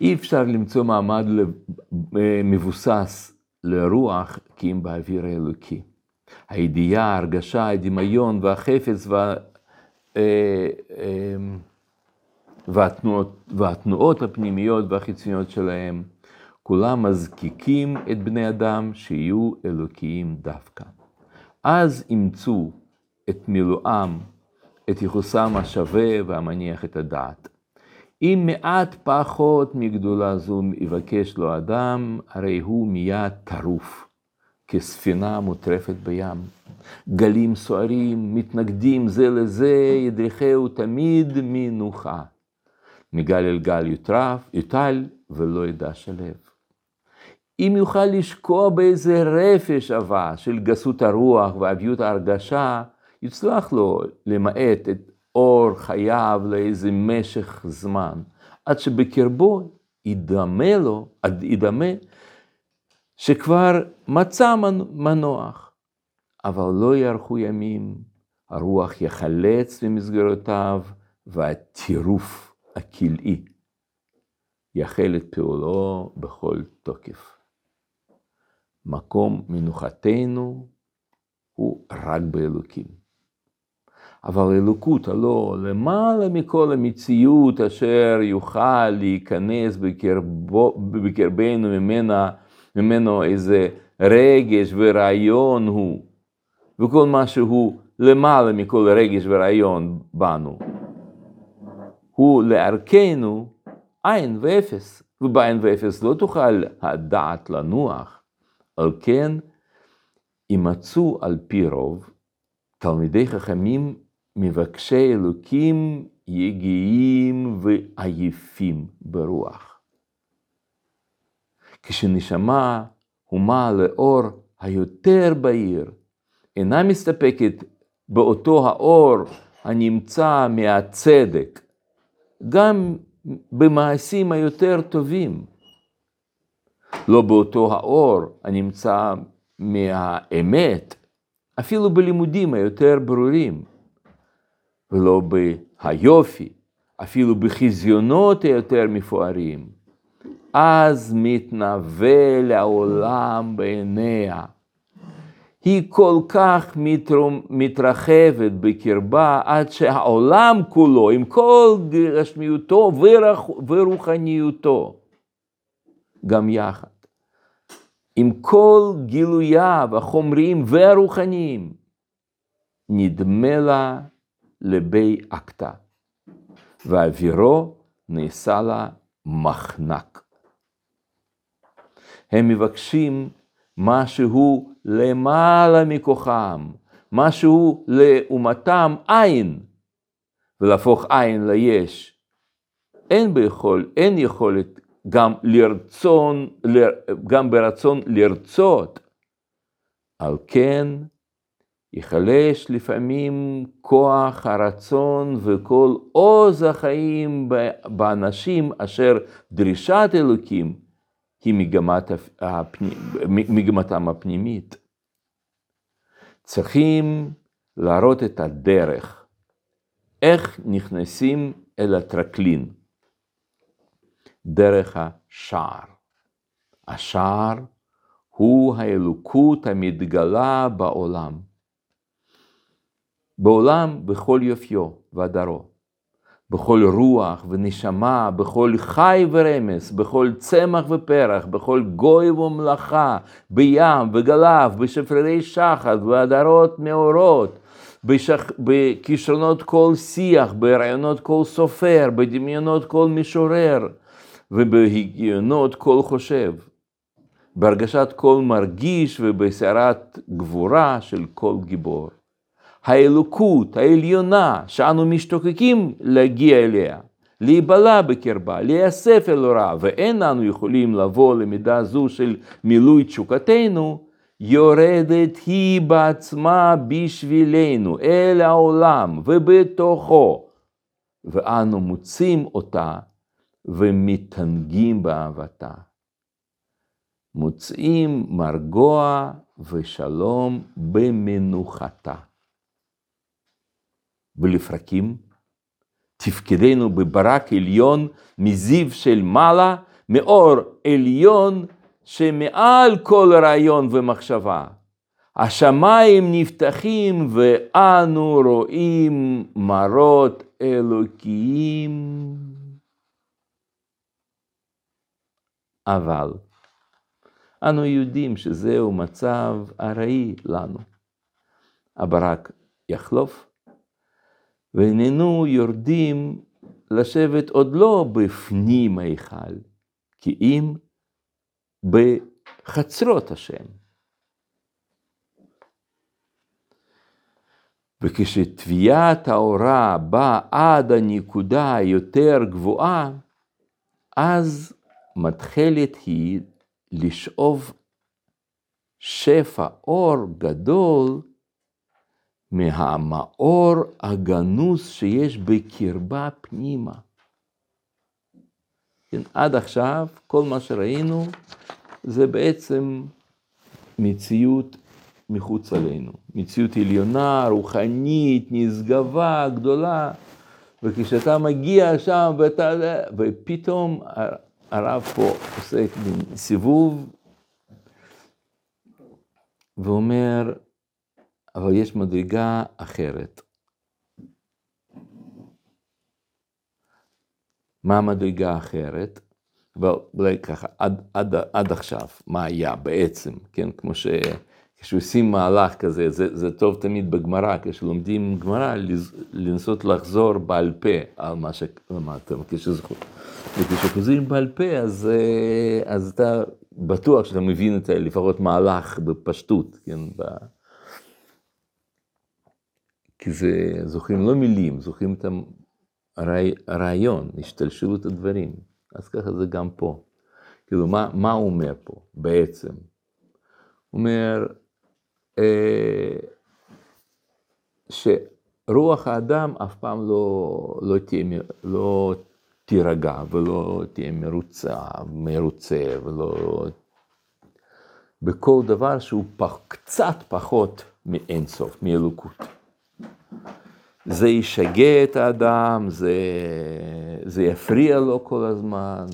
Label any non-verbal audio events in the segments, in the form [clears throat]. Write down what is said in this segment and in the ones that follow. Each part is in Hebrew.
אי אפשר למצוא מעמד מבוסס לרוח כי אם באוויר האלוקי. הידיעה, ההרגשה, הדמיון והחפץ וה, והתנועות, והתנועות הפנימיות והחיצוניות שלהם, כולם מזקיקים את בני אדם שיהיו אלוקיים דווקא. אז אימצו את מילואם, את ייחוסם השווה והמניח את הדעת. אם מעט פחות מגדולה זו יבקש לו אדם, הרי הוא מיד טרוף, כספינה מוטרפת בים. גלים סוערים, מתנגדים זה לזה, ידריכהו תמיד מנוחה. מגל אל גל יוטרף, יוטל, ולא ידע שלב. אם יוכל לשקוע באיזה רפש עבה של גסות הרוח ועביות ההרגשה, יצלח לו למעט את אור חייו לאיזה משך זמן, עד שבקרבו ידמה לו, ידמה שכבר מצא מנוח, אבל לא יארכו ימים, הרוח יחלץ ממסגרותיו, והטירוף הכלאי יחל את פעולו בכל תוקף. מקום מנוחתנו הוא רק באלוקים. אבל אלוקות הלא למעלה מכל המציאות אשר יוכל להיכנס בקרבו, בקרבנו ממנה, ממנו איזה רגש ורעיון הוא, וכל מה שהוא למעלה מכל רגש ורעיון בנו, הוא לערכנו עין ואפס, ובעין ואפס לא תוכל הדעת לנוח, על כן יימצאו על פי רוב תלמידי חכמים מבקשי אלוקים יגיעים ועייפים ברוח. כשנשמה הומה לאור היותר בהיר, אינה מסתפקת באותו האור הנמצא מהצדק, גם במעשים היותר טובים. לא באותו האור הנמצא מהאמת, אפילו בלימודים היותר ברורים. ולא ביופי, אפילו בחזיונות היותר מפוארים, אז מתנבא לעולם בעיניה. היא כל כך מתרחבת בקרבה עד שהעולם כולו, עם כל גשמיותו ורוחניותו, גם יחד, עם כל גילוייו החומריים והרוחניים, נדמה לה לבי אקטה, ואווירו נעשה לה מחנק. הם מבקשים משהו למעלה מכוחם, משהו לאומתם עין, ולהפוך עין ליש. אין, ביכול, אין יכולת גם לרצון, גם ברצון לרצות. על כן, ייחלש לפעמים כוח הרצון וכל עוז החיים באנשים אשר דרישת אלוקים היא מגמת הפנימ... מגמתם הפנימית. צריכים להראות את הדרך, איך נכנסים אל הטרקלין, דרך השער. השער הוא האלוקות המתגלה בעולם. בעולם בכל יופיו והדרו, בכל רוח ונשמה, בכל חי ורמס, בכל צמח ופרח, בכל גוי ומלאכה, בים וגלף, בשפררי שחת והדרות מאורות, בשח... בכישרונות כל שיח, ברעיונות כל סופר, בדמיונות כל משורר, ובהגיונות כל חושב, בהרגשת כל מרגיש ובסערת גבורה של כל גיבור. האלוקות העליונה שאנו משתוקקים להגיע אליה, להיבלע בקרבה, להיאסף אל הוראה, ואין אנו יכולים לבוא למידה זו של מילוי תשוקתנו, יורדת היא בעצמה בשבילנו אל העולם ובתוכו, ואנו מוצאים אותה ומתענגים באהבתה. מוצאים מרגוע ושלום במנוחתה. ולפרקים, תפקדנו בברק עליון מזיו של מעלה, מאור עליון שמעל כל רעיון ומחשבה. השמיים נפתחים ואנו רואים מראות אלוקיים. אבל אנו יודעים שזהו מצב ארעי לנו. הברק יחלוף, ואיננו יורדים לשבת עוד לא בפנים ההיכל, כי אם בחצרות השם. וכשתביעת האורה באה עד הנקודה היותר גבוהה, אז מתחלת היא לשאוב שפע אור גדול מהמאור הגנוז שיש בקרבה פנימה. כן, עד עכשיו כל מה שראינו זה בעצם מציאות מחוץ עלינו, מציאות עליונה, רוחנית, נשגבה, גדולה, וכשאתה מגיע שם ואתה, ופתאום הרב פה עושה סיבוב ואומר, אבל יש מדרגה אחרת. מה המדרגה האחרת? ואולי ככה, עד, עד, עד עכשיו, מה היה בעצם, כן, כמו ש... כשעושים מהלך כזה, זה, זה טוב תמיד בגמרא, כשלומדים גמרא, לנסות לחזור בעל פה על מה שלמדתם, וכשחוזרים בעל פה, אז, אז אתה בטוח שאתה מבין את לפחות מהלך בפשטות, כן. כי זה, זוכרים לא מילים, זוכרים את הרעיון, השתלשלות הדברים. אז ככה זה גם פה. כאילו, מה, מה הוא אומר פה בעצם? הוא אומר אה, שרוח האדם אף פעם לא, לא, תהיה, לא תירגע ולא תהיה מרוצה, מרוצה ולא... בכל דבר שהוא פח, קצת פחות מאינסוף, מאלוקות. זה ישגע את האדם, זה, זה יפריע לו כל הזמן.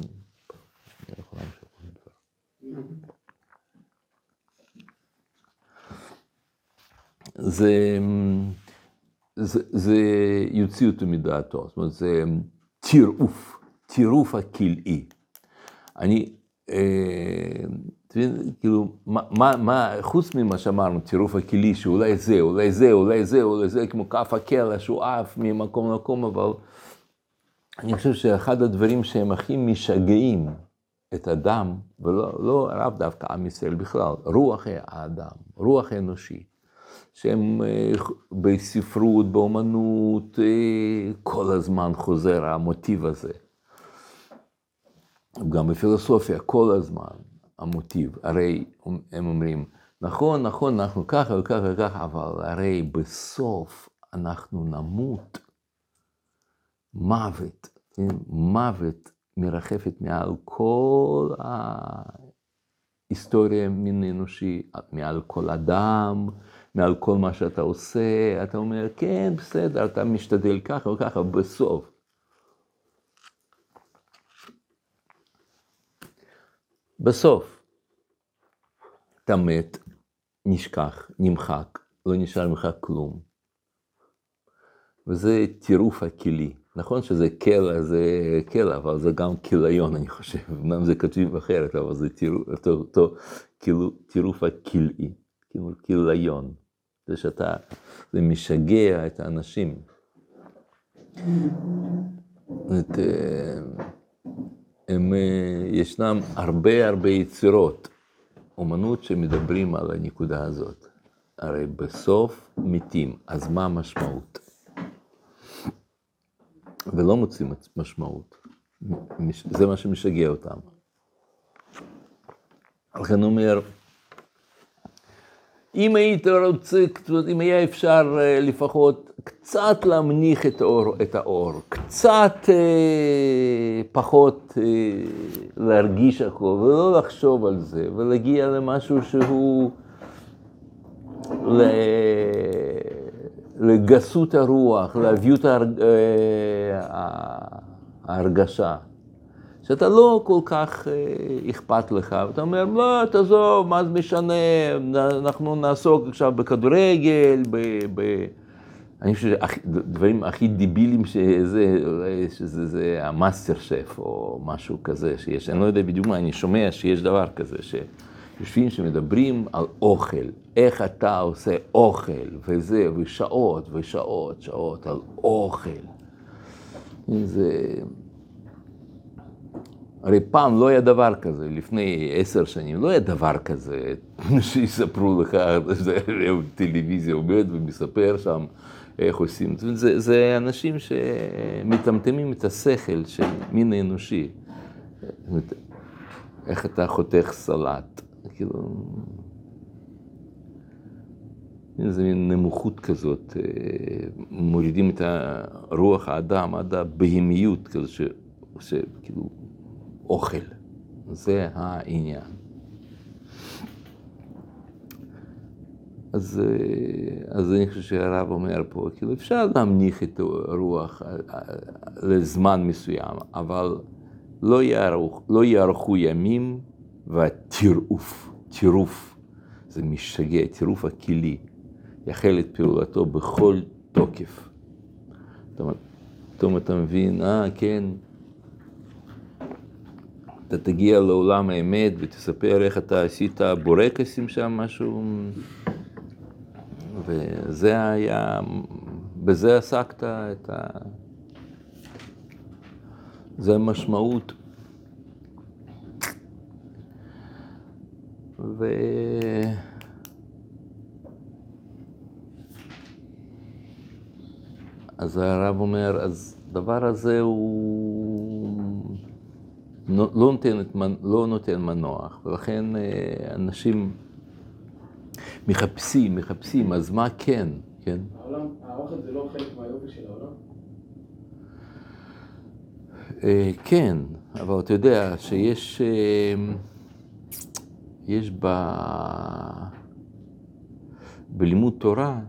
זה, זה, זה יוציא אותו מדעתו, זאת אומרת, זה טירוף, טירוף הכלאי. אני, כאילו, מה, מה, חוץ ממה שאמרנו, טירוף הכלי, שאולי זה, אולי זה, אולי זה, אולי זה, כמו כף הקלע שהוא עף ממקום למקום, אבל אני חושב שאחד הדברים שהם הכי משגעים את אדם, ולא לא רק דווקא עם ישראל בכלל, רוח האדם, רוח האנושי, שהם אה, בספרות, באומנות, אה, כל הזמן חוזר המוטיב הזה. גם בפילוסופיה, כל הזמן. המוטיב. הרי הם אומרים, נכון, נכון, אנחנו ככה וככה וככה, אבל הרי בסוף אנחנו נמות. מוות, כן? מוות מרחפת מעל כל ההיסטוריה מין אנושי, מעל כל אדם, מעל כל מה שאתה עושה, אתה אומר, כן, בסדר, אתה משתדל ככה וככה, בסוף. בסוף, אתה מת, נשכח, נמחק, לא נשאר ממך כלום. וזה טירוף הכלי. נכון שזה קלע, זה קלע, אבל זה גם כליון, אני חושב. אמנם זה כתוב אחרת, אבל זה טירוף, אותו, אותו כאילו, טירוף הכלאי, כאילו כליון. זה שאתה, זה משגע את האנשים. את, אה, הם, אה, ישנם הרבה הרבה יצירות, אומנות שמדברים על הנקודה הזאת. הרי בסוף מתים, אז מה המשמעות? ולא מוצאים משמעות. זה מה שמשגע אותם. לכן הוא אומר, אם היית רוצה, אם היה אפשר אה, לפחות קצת להמניח את האור, את האור קצת אה, פחות אה, להרגיש הכל, ולא לחשוב על זה, ולהגיע למשהו שהוא, ל... לגסות הרוח, לאביות אה, ההרגשה. שאתה לא כל כך אה, אכפת לך, ואתה אומר, לא, תעזוב, מה זה משנה, אנחנו נעסוק עכשיו בכדורגל, ב... ב... אני חושב שהדברים הכי דיבילים שזה, שזה זה המאסטר שף או משהו כזה שיש, אני לא יודע בדיוק מה, אני שומע שיש דבר כזה, שיושבים שמדברים על אוכל, איך אתה עושה אוכל, וזה, ושעות ושעות, שעות על אוכל. זה... הרי פעם לא היה דבר כזה, לפני עשר שנים לא היה דבר כזה, [laughs] שיספרו לך, טלוויזיה עומד ומספר שם איך עושים, זה, זה אנשים שמטמטמים את השכל של מין האנושי, איך אתה חותך סלט, כאילו, איזה מין נמוכות כזאת, מורידים את רוח האדם עד הבהמיות, כזה ש, שכאילו, אוכל, זה העניין. אז, אז אני חושב שהרב אומר פה, כאילו אפשר להמניח את הרוח לזמן מסוים, אבל לא יערכו, לא ימים והטירוף, טירוף, זה משגע, טירוף הכלי, יחל את פעולתו בכל תוקף. פתאום אתה מבין, אה, כן, אתה תגיע לעולם האמת ותספר איך אתה עשית בורקסים שם, משהו, וזה היה, בזה עסקת את ה... זה המשמעות. ו... אז הרב אומר, אז הדבר הזה הוא לא נותן, לא נותן מנוח, ולכן אנשים מחפשים, מחפשים, אז מה כן, כן? העולם, האוכל זה לא חלק מהיופי של העולם? כן, אבל אתה יודע שיש, יש ב... בלימוד תורה,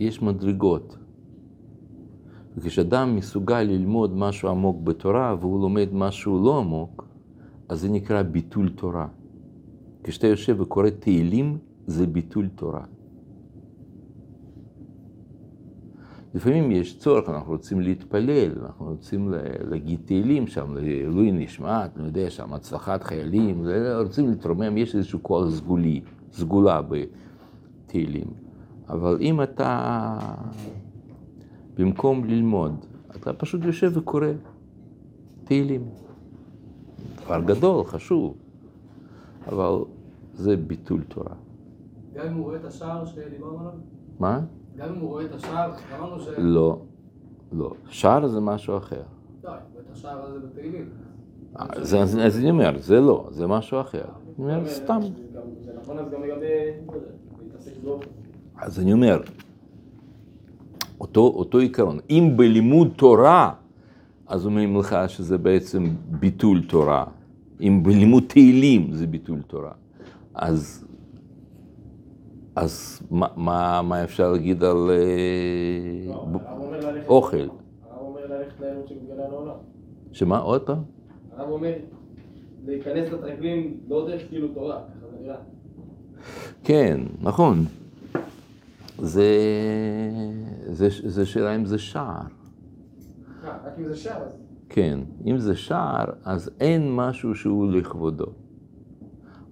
יש מדרגות. וכשאדם מסוגל ללמוד משהו עמוק בתורה והוא לומד משהו לא עמוק, אז זה נקרא ביטול תורה. כשאתה יושב וקורא תהילים, זה ביטול תורה. לפעמים יש צורך, אנחנו רוצים להתפלל, אנחנו רוצים להגיד תהילים שם, לעילוי נשמת, אני יודע, שם הצלחת חיילים, רוצים להתרומם, יש איזשהו כוח סגולי, סגולה בתהילים. אבל אם אתה, במקום ללמוד, אתה פשוט יושב וקורא תהילים. דבר גדול, חשוב, אבל זה ביטול תורה. גם אם הוא רואה את השער שדיברנו עליו? מה? גם אם הוא רואה את השער, אמרנו ש... לא, לא. שער זה משהו אחר. לא, את השער הזה בתהילים. אז, אז, אני אומר, זה לא, זה משהו אחר. אני אומר, סתם. זה נכון אז גם לגבי. אז אני אומר, אותו, אותו עיקרון. אם בלימוד תורה, אז אומרים לך שזה בעצם ביטול תורה. אם בלימוד תהילים זה ביטול תורה. אז, אז מה, מה, מה אפשר להגיד על אה, לא, אוכל? הרב אומר ללכת לאלוהות שמתגלה לעולם. שמה, עוד פעם? הרב אומר להיכנס לטרגלים לא דרך כאילו תורה, ככה זה נראה. כן, נכון. זה, זה, זה שאלה אם זה שער. אה, רק אם זה שער אז. כן, אם זה שער, אז אין משהו שהוא לכבודו.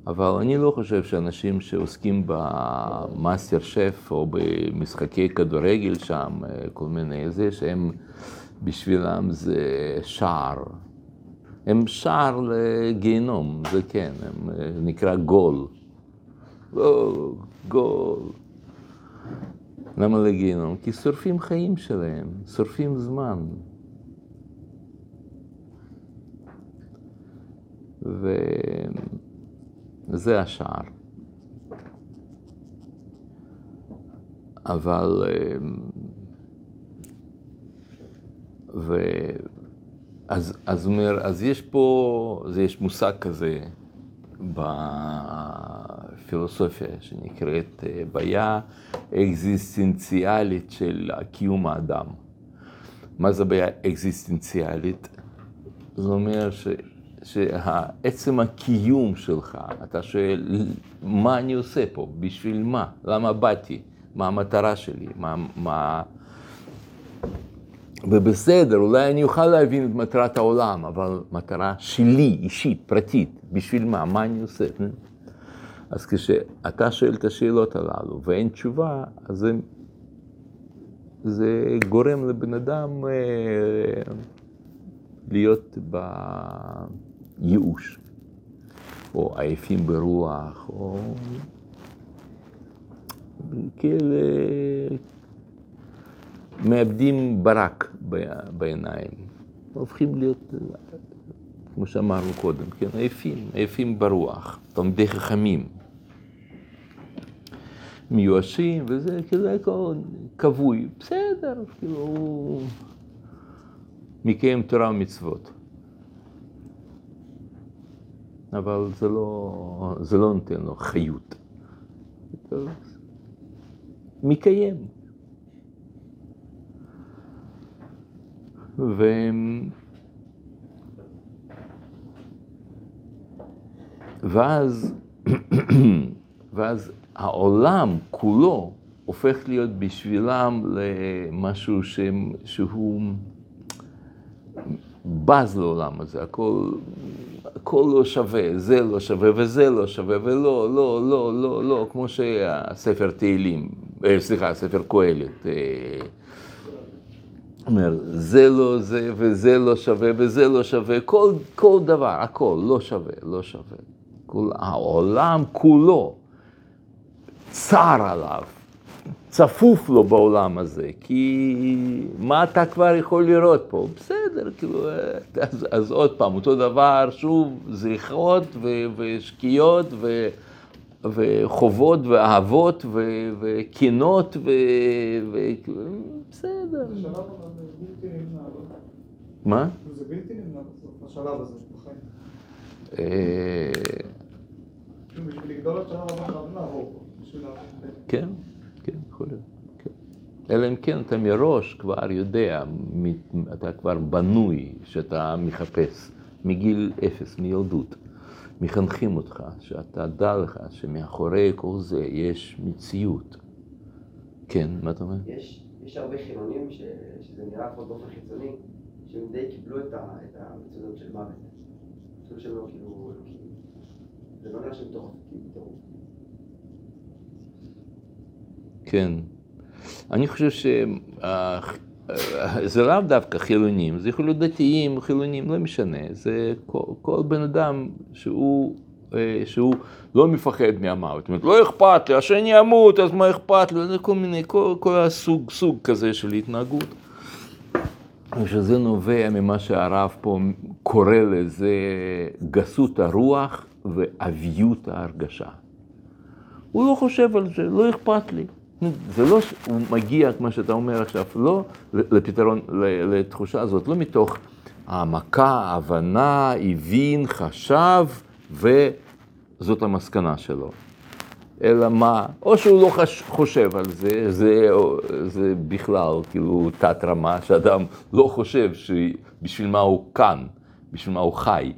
אבל אני לא חושב שאנשים שעוסקים במאסטר שף או במשחקי כדורגל שם, כל מיני זה, שהם בשבילם זה שער. הם שער לגיהנום, זה כן, הם נקרא גול. לא, גול. למה לגיהנום? כי שורפים חיים שלהם, שורפים זמן. וזה השער. אבל... ו... אז, אז אומר, אז יש פה, זה יש מושג כזה בפילוסופיה פילוסופיה שנקראת אה, בעיה אקזיסטנציאלית של קיום האדם. מה זה בעיה אקזיסטנציאלית? זה אומר ש, שעצם הקיום שלך, אתה שואל, מה אני עושה פה? בשביל מה? למה באתי? מה המטרה שלי? מה... מה... ובסדר, אולי אני אוכל להבין את מטרת העולם, אבל מטרה שלי, אישית, פרטית, בשביל מה? מה אני עושה? אז כשאתה שואל את השאלות הללו ואין תשובה, אז זה, זה גורם לבן אדם אה, להיות בייאוש, או עייפים ברוח, או כאלה מאבדים ברק בעיניים, הופכים להיות, כמו שאמרנו קודם, כן, עייפים, עייפים ברוח, תלמידי חכמים. מיואשים, וזה כאילו כבוי, בסדר, כאילו הוא מקיים תורה ומצוות. אבל זה לא, זה לא נותן לו חיות. מקיים. ו... ואז, [clears throat] ואז העולם כולו הופך להיות בשבילם למשהו ש... שהוא בז לעולם הזה, הכל, הכל לא שווה, זה לא שווה וזה לא שווה ולא, לא, לא, לא, לא, כמו שהספר תהילים, אה, סליחה, ספר קהלת. אה, אומר, זה לא זה וזה לא שווה וזה לא שווה, כל, כל דבר, הכל לא שווה, לא שווה. כל, העולם כולו צר עליו, צפוף לו בעולם הזה, כי מה אתה כבר יכול לראות פה? בסדר, כאילו, אז, אז עוד פעם, אותו דבר, שוב, זכרות ו, ושקיעות ו... וחובות ואהבות וקינות ובסדר. מה? זה בלתי נמנע בסוף, השלב הזה, בחיים. אה, בשביל לגדול לשלב הבא חייבים לעבור פה. כן, כן, יכול להיות. כן. אלא אם כן אתה מראש כבר יודע, אתה כבר בנוי שאתה מחפש מגיל אפס, מילדות. מחנכים אותך, שאתה דע לך שמאחורי כל זה יש מציאות. כן, מה אתה אומר? יש, יש הרבה חילונים ש, שזה נראה פה באופן חיצוני, שהם די קיבלו את, ה, את המציאות של מוות. כאילו שהם לא כאילו, זה לא נראה שהם כאילו כן. אני חושב ש... זה לאו דווקא חילונים, זה יכול להיות דתיים, חילונים, לא משנה, זה כל, כל בן אדם שהוא, אה, שהוא לא מפחד מהמוות, זאת אומרת, לא אכפת לי, שאני אמות, אז מה אכפת לי, זה כל מיני, כל, כל הסוג סוג כזה של התנהגות. שזה נובע ממה שהרב פה קורא לזה גסות הרוח ואביות ההרגשה. הוא לא חושב על זה, לא אכפת לי. זה לא שהוא מגיע, כמו שאתה אומר עכשיו, לא לפתרון, לתחושה הזאת, לא מתוך העמקה, הבנה, הבין, חשב, וזאת המסקנה שלו. אלא מה, או שהוא לא חושב על זה, זה, זה בכלל כאילו תת-רמה, שאדם לא חושב שבשביל מה הוא כאן, בשביל מה הוא חי.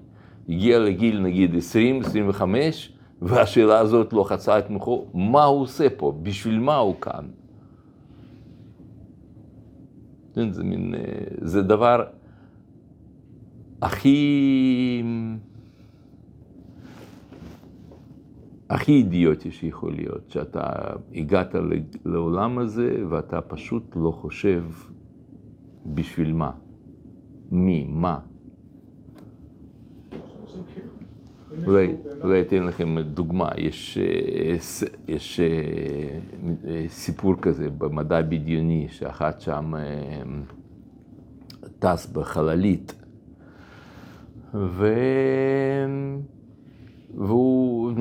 הגיע לגיל נגיד 20, 25, והשאלה הזאת לא חצה את מוחו, מה הוא עושה פה? בשביל מה הוא כאן? כן, זה מין, אה, זה דבר הכי, הכי אידיוטי שיכול להיות, שאתה הגעת לעולם הזה ואתה פשוט לא חושב בשביל מה, מי, מה. אולי אתן לכם דוגמה, יש, אה, יש אה, סיפור כזה במדע בדיוני, שאחת שם אה, טס בחללית, ו... והוא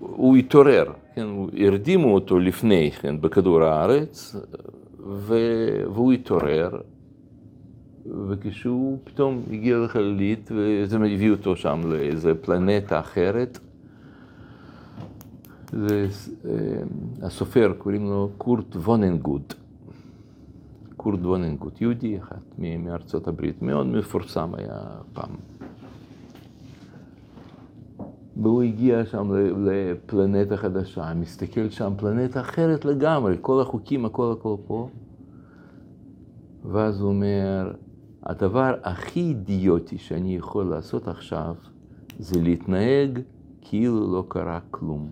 הוא התעורר, כן, הרדימו אותו לפני כן? בכדור הארץ, והוא התעורר, וכשהוא פתאום הגיע לחללית, וזה הביא אותו שם לאיזה פלנטה אחרת, זה, אה, הסופר, קוראים לו קורט ווננגוט. קורט ווננגוט, יהודי אחד מארצות הברית, מאוד מפורסם היה פעם. והוא הגיע שם לפלנטה חדשה, מסתכל שם, פלנטה אחרת לגמרי, כל החוקים, הכל הכל פה. ואז הוא אומר, הדבר הכי אידיוטי שאני יכול לעשות עכשיו, זה להתנהג כאילו לא קרה כלום.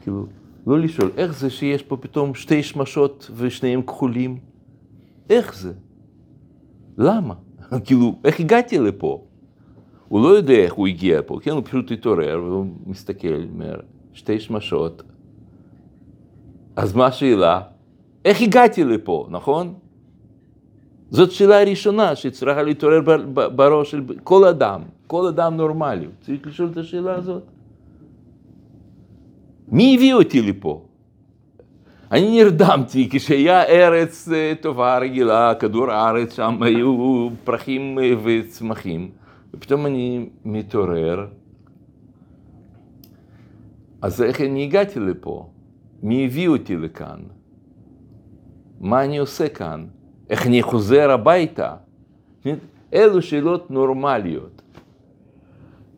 כאילו, לא לשאול, איך זה שיש פה פתאום שתי שמשות ושניהם כחולים? איך זה? למה? [laughs] כאילו, איך הגעתי לפה? הוא לא יודע איך הוא הגיע פה, כן? הוא פשוט התעורר והוא מסתכל, אומר, שתי שמשות. אז מה השאלה? איך הגעתי לפה, נכון? זאת שאלה הראשונה שצריכה להתעורר בראש של כל אדם, כל אדם נורמלי. צריך לשאול את השאלה הזאת. מי הביא אותי לפה? אני נרדמתי כשהיה ארץ אה, טובה, רגילה, כדור הארץ, שם היו פרחים אה, וצמחים, ופתאום אני מתעורר. אז איך אני הגעתי לפה? מי הביא אותי לכאן? מה אני עושה כאן? איך אני חוזר הביתה? אלו שאלות נורמליות.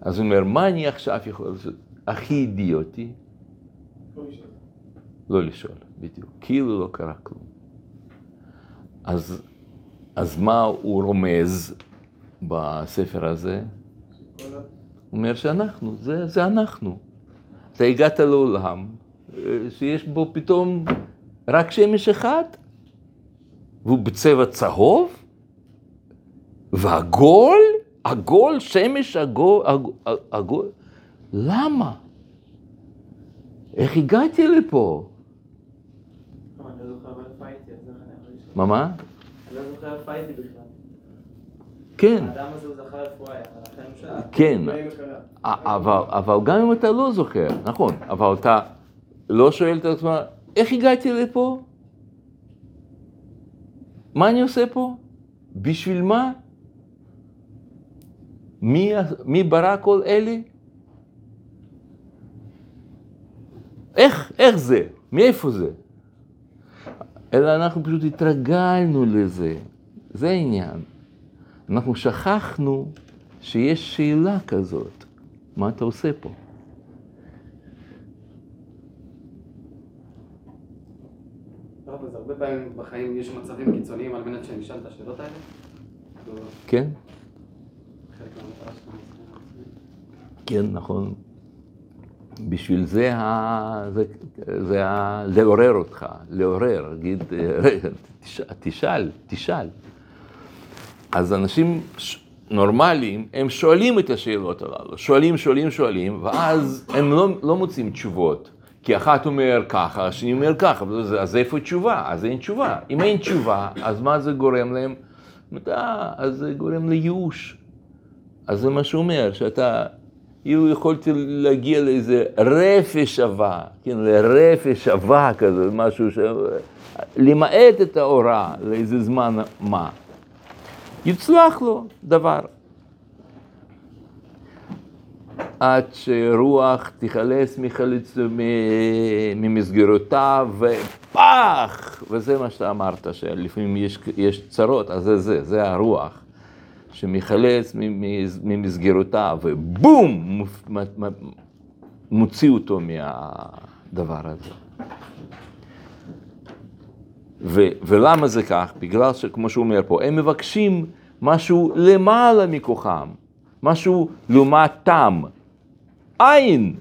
אז הוא אומר, מה אני עכשיו יכול לעשות? הכי אידיוטי, לא לשאול. לא לשאול, בדיוק. כאילו לא קרה כלום. אז, אז מה הוא רומז בספר הזה? הוא אומר שאנחנו, זה, זה אנחנו. אתה הגעת לעולם אה, שיש בו פתאום רק שמש אחד, והוא בצבע צהוב, ועגול, עגול, שמש עגול, עגול. למה? איך הגעתי לפה? מה, מה? כן. כן. אבל גם אם אתה לא זוכר, נכון, אבל אתה לא שואל את עצמך, איך הגעתי לפה? מה אני עושה פה? בשביל מה? מי, מי ברא כל אלה? איך, איך זה? מאיפה זה? אלא אנחנו פשוט התרגלנו לזה, זה העניין. אנחנו שכחנו שיש שאלה כזאת, מה אתה עושה פה? לא, אז הרבה פעמים בחיים יש מצבים קיצוניים על מנת שנשאל את השאלות האלה. כן? כן, נכון. בשביל זה, ה... זה, זה ה... לעורר אותך, לעורר, להגיד, תשאל, תשאל, תשאל. אז אנשים ש- נורמליים, הם שואלים את השאלות הללו, שואלים, שואלים, שואלים, ואז הם לא, לא מוצאים תשובות. כי אחת אומר ככה, השני אומר ככה, אז, אז איפה תשובה? אז אין תשובה. אם אין תשובה, אז מה זה גורם להם? "אה, אז זה גורם לייאוש. אז זה מה שהוא אומר, שאתה, אילו יכולתי להגיע לאיזה רפש אהבה, כן, לרפש אהבה כזה, משהו ש... למעט את האורה לאיזה זמן מה. יצלח לו דבר. עד שרוח תיחלץ מחלץ, ממסגרותיו, ופח! וזה מה שאתה אמרת, שלפעמים יש, יש צרות, אז זה זה, זה הרוח. שמחלץ ממס- ממסגרותיו, ובום! מוציא אותו מהדבר הזה. ו- ולמה זה כך? בגלל שכמו שהוא אומר פה, הם מבקשים משהו למעלה מכוחם, משהו לעומתם, עין.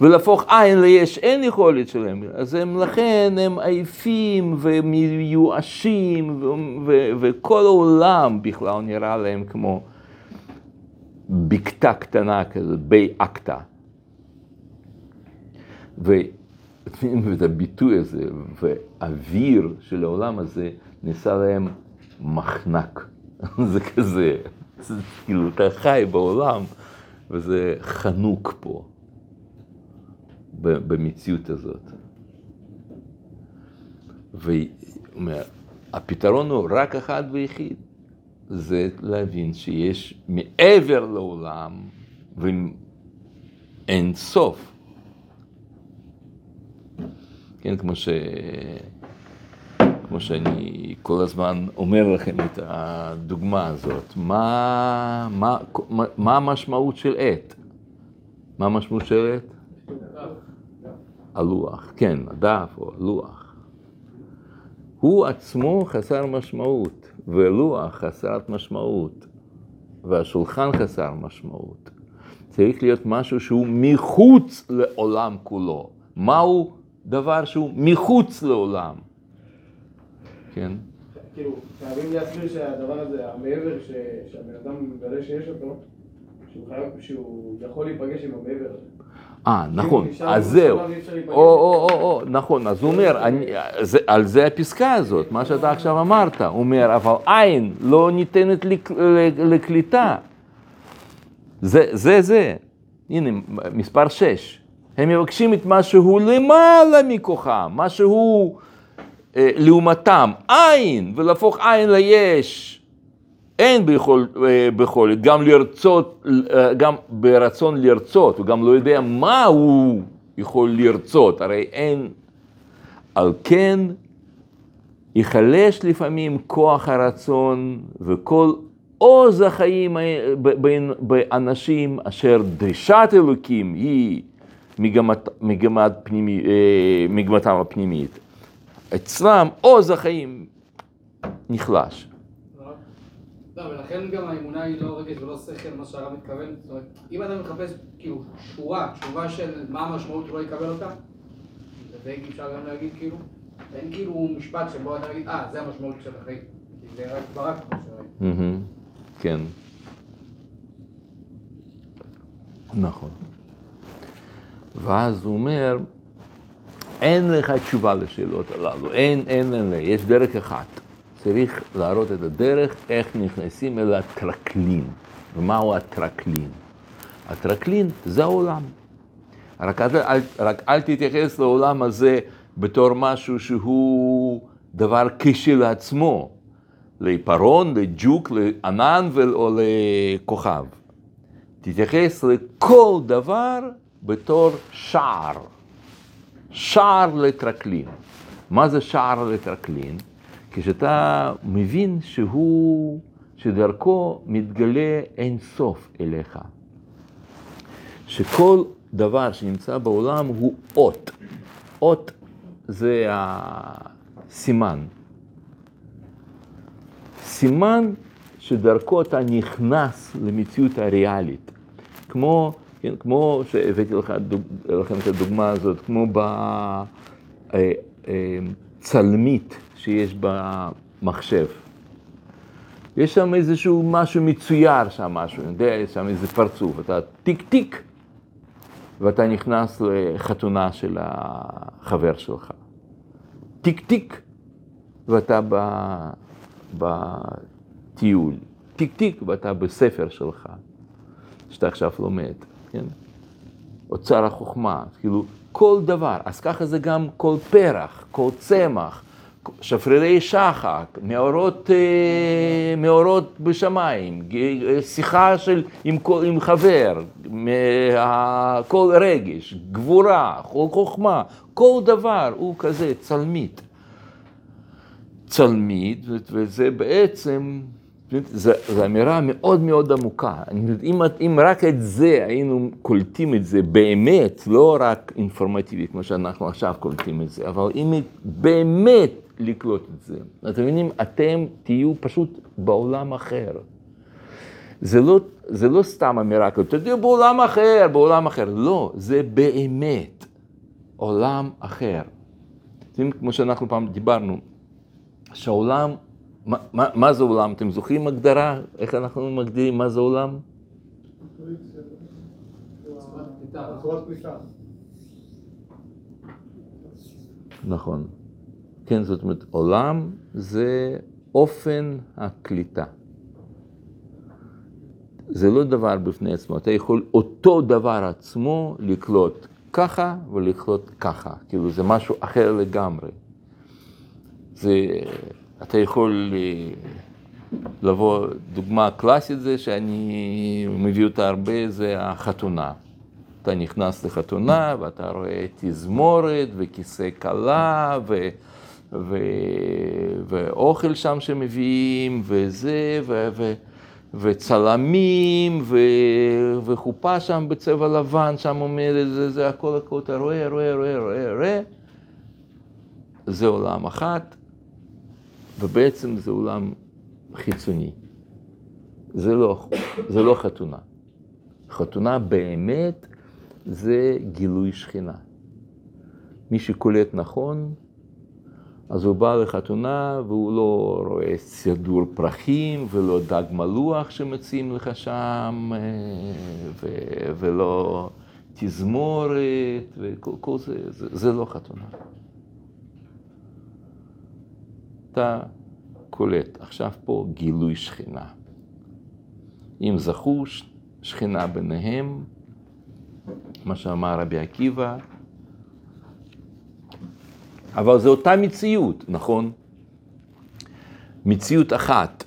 ולהפוך עין ליש אין יכולת שלהם, אז הם לכן הם עייפים ומיואשים ו- ו- וכל העולם בכלל נראה להם כמו בקתה קטנה כזאת, בי אקטה. ו- [laughs] ואת הביטוי הזה, והאוויר של העולם הזה נעשה להם מחנק. [laughs] זה כזה, זה כאילו, אתה חי בעולם, וזה חנוק פה, במציאות הזאת. והפתרון הוא רק אחד ויחיד, זה להבין שיש מעבר לעולם, אין סוף. כן, כמו ש... כמו שאני כל הזמן אומר לכם את הדוגמה הזאת, מה, מה, מה, המשמעות של עט? מה המשמעות של עט? הלוח, כן, הדף או הלוח. הוא עצמו חסר משמעות, ולוח חסרת משמעות, והשולחן חסר משמעות. צריך להיות משהו שהוא מחוץ לעולם כולו. מהו דבר שהוא מחוץ לעולם? כן? כאילו, חייבים להסביר שהדבר הזה, המעבר שהבן אדם מגלה שיש אותו, שהוא חייב, שהוא יכול להיפגש עם המעבר הזה. אה, נכון, נשאר אז זהו. או, או, או, או, נכון, אז הוא אומר, אני, זה, על זה הפסקה הזאת, מה שאתה עכשיו אמרת, הוא אומר, אבל עין לא ניתנת לקליטה. זה, זה, זה. הנה, מספר 6. הם מבקשים את מה שהוא למעלה מכוחם, מה שהוא לעומתם, עין, ולהפוך עין ליש. אין ביכול, אה, ביכולת גם לרצות, אה, גם ברצון לרצות, הוא גם לא יודע מה הוא יכול לרצות, הרי אין. על כן, ייחלש לפעמים כוח הרצון וכל עוז החיים באנשים אשר דרישת אלוקים היא מגמת, מגמת פנימי, אה, מגמתם הפנימית. אצלם עוז החיים נחלש. לא, ולכן גם האמונה היא לא רגש ולא שכל, מה שהרב מתכוון. זאת אומרת, אם אדם מחפש, כאילו, תשורה, תשובה של מה המשמעות הוא לא יקבל אותה, זה אפשר גם להגיד, כאילו, אין כאילו משפט שבו אתה יגיד, אה, זה המשמעות של החיים. זה רק ברק, כן. נכון. ואז הוא אומר, אין לך תשובה לשאלות הללו, אין, אין, אין, אין, יש דרך אחת. צריך להראות את הדרך איך נכנסים אל הטרקלין. ומהו הטרקלין? הטרקלין זה העולם. רק אל, רק אל תתייחס לעולם הזה בתור משהו שהוא דבר כשלעצמו, לעיפרון, לג'וק, לענן או לכוכב. תתייחס לכל דבר בתור שער, שער לטרקלין. מה זה שער לטרקלין? כשאתה מבין שהוא, שדרכו מתגלה אין סוף אליך. שכל דבר שנמצא בעולם הוא אות. אות זה הסימן. סימן שדרכו אתה נכנס למציאות הריאלית. כמו, כן, כמו שהבאתי לך, לכם את הדוגמה הזאת, כמו בצלמית שיש במחשב. יש שם איזשהו משהו מצויר שם, משהו, יודע, יש שם איזה פרצוף, אתה טיק טיק, ואתה נכנס לחתונה של החבר שלך. טיק טיק, ואתה. בטיול. טיק טיק, ואתה בספר שלך, שאתה עכשיו לומד, כן? אוצר החוכמה, כאילו, כל דבר. אז ככה זה גם כל פרח, כל צמח, שפרירי שחק, מאורות, אה, מאורות בשמיים, ג- שיחה של, עם, עם חבר, מה- כל רגש, גבורה, כל חוכמה, כל דבר הוא כזה צלמית. צלמית, וזה בעצם, זו אמירה מאוד מאוד עמוקה. אם, אם רק את זה היינו קולטים את זה באמת, לא רק אינפורמטיבי כמו שאנחנו עכשיו קולטים את זה, אבל אם באמת לקלוט את זה, אתם מבינים, אתם תהיו פשוט בעולם אחר. זה לא, זה לא סתם אמירה כזאת, תהיו בעולם אחר, בעולם אחר. לא, זה באמת עולם אחר. אתם יודעים, כמו שאנחנו פעם דיברנו, שהעולם, מה, מה, מה זה עולם? אתם זוכרים הגדרה? איך אנחנו מגדירים מה זה עולם? נכון. כן, זאת אומרת, עולם זה אופן הקליטה. זה לא דבר בפני עצמו, אתה יכול אותו דבר עצמו לקלוט ככה ולקלוט ככה, כאילו זה משהו אחר לגמרי. זה, אתה יכול אה, לבוא, דוגמה קלאסית זה שאני מביא אותה הרבה, זה החתונה. אתה נכנס לחתונה ואתה רואה תזמורת וכיסא כלה ו... ו... ואוכל שם שמביאים וזה, ו... ו... וצלמים ו... וחופה שם בצבע לבן, שם עומדת, זה, זה הכל הכל, אתה רואה, רואה, רואה, רואה, רואה. זה עולם אחת, ובעצם זה עולם חיצוני. זה לא, זה לא חתונה. חתונה באמת זה גילוי שכינה. מי שקולט נכון, אז הוא בא לחתונה והוא לא רואה סידור פרחים ולא דג מלוח שמציעים לך שם, ו- ולא תזמורת וכל זה, זה, זה לא חתונה. אתה קולט, עכשיו פה גילוי שכינה. אם זכו שכינה ביניהם, מה שאמר רבי עקיבא, אבל זו אותה מציאות, נכון? מציאות אחת,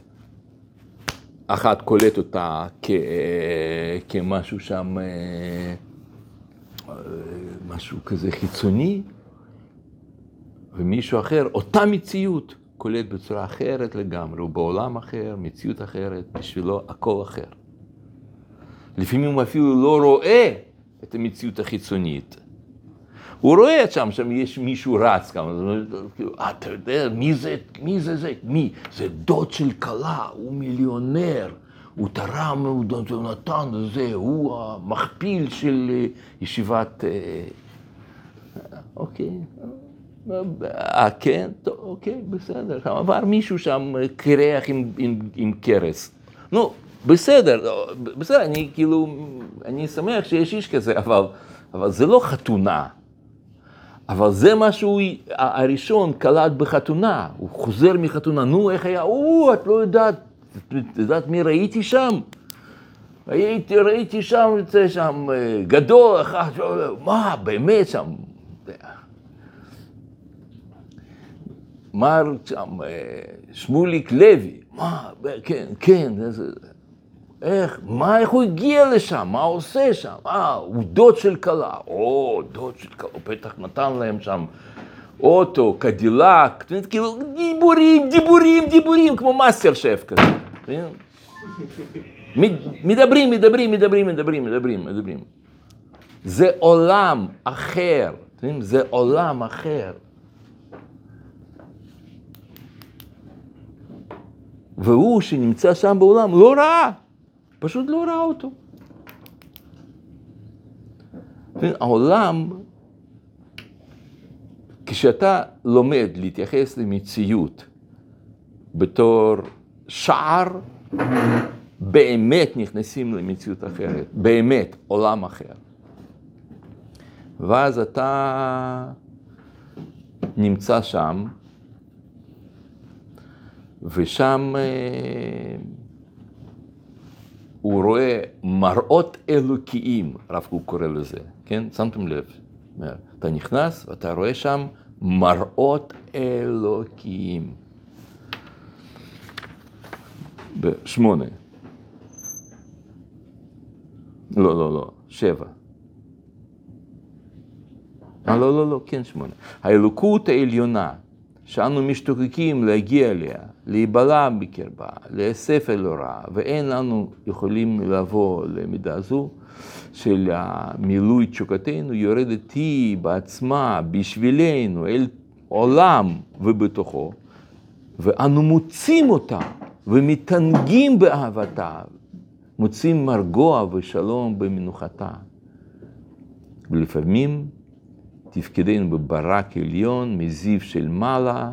אחת קולט אותה כ, כמשהו שם, משהו כזה חיצוני, ומישהו אחר, אותה מציאות, קולט בצורה אחרת לגמרי, הוא בעולם אחר, מציאות אחרת, בשבילו הכל אחר. לפעמים הוא אפילו לא רואה את המציאות החיצונית. הוא רואה שם, שם יש מישהו רץ כמה, כאילו, אתה יודע, מי זה, מי זה זה, מי? זה דוד של כלה, הוא מיליונר, הוא תרם, הוא נתן, זה, הוא המכפיל של ישיבת... אוקיי, אה, כן, טוב, אוקיי, בסדר, עבר מישהו שם קרח עם, עם, עם קרס. נו, בסדר, בסדר, אני כאילו, אני שמח שיש איש כזה, אבל, אבל זה לא חתונה. אבל זה מה שהוא הראשון קלט בחתונה, הוא חוזר מחתונה, נו איך היה, או, את לא יודעת, את יודעת מי ראיתי שם? הייתי, ראיתי שם, זה שם גדול, אחד, מה, באמת שם? מר שם, שמוליק לוי, מה, כן, כן, איך, מה, איך הוא הגיע לשם, מה הוא עושה שם? אה, הוא דוד של כלה. או, דוד של כלה, הוא בטח נתן להם שם אוטו, קדילק, כאילו דיבורים, דיבורים, דיבורים, כמו מאסטר שף כזה. מדברים, מדברים, מדברים, מדברים, מדברים, מדברים. זה עולם אחר, זה עולם אחר. והוא שנמצא שם בעולם לא ראה. פשוט לא ראה אותו. העולם, כשאתה לומד להתייחס למציאות בתור שער, באמת נכנסים למציאות אחרת, באמת עולם אחר. ואז אתה נמצא שם, ושם הוא רואה מראות אלוקיים, הרב קוק קורא לזה, כן? שמתם לב. אתה נכנס ואתה רואה שם מראות אלוקיים. בשמונה. לא, לא, לא, שבע. אה, לא, לא, לא, כן, שמונה. האלוקות העליונה, שאנו משתוקקים להגיע אליה, להיבלע בקרבה, להיאסף אל הוראה, ואין לנו יכולים לבוא למידה זו של מילוי תשוקתנו, יורדת היא בעצמה, בשבילנו, אל עולם ובתוכו, ואנו מוצאים אותה ומתענגים באהבתה, מוצאים מרגוע ושלום במנוחתה. ולפעמים תפקידנו בברק עליון, מזיו של מעלה,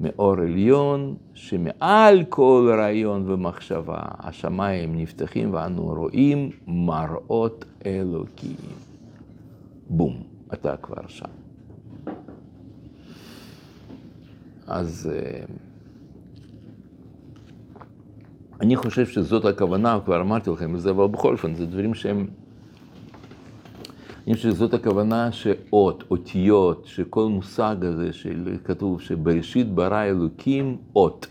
מאור עליון, שמעל כל רעיון ומחשבה, השמיים נפתחים ואנו רואים מראות אלוקיים. בום, אתה כבר שם. אז אני חושב שזאת הכוונה, כבר אמרתי לכם את זה, אבל בכל אופן, זה דברים שהם... אני שזאת הכוונה שאות, אותיות, שכל מושג הזה של כתוב שבראשית ברא אלוקים אות.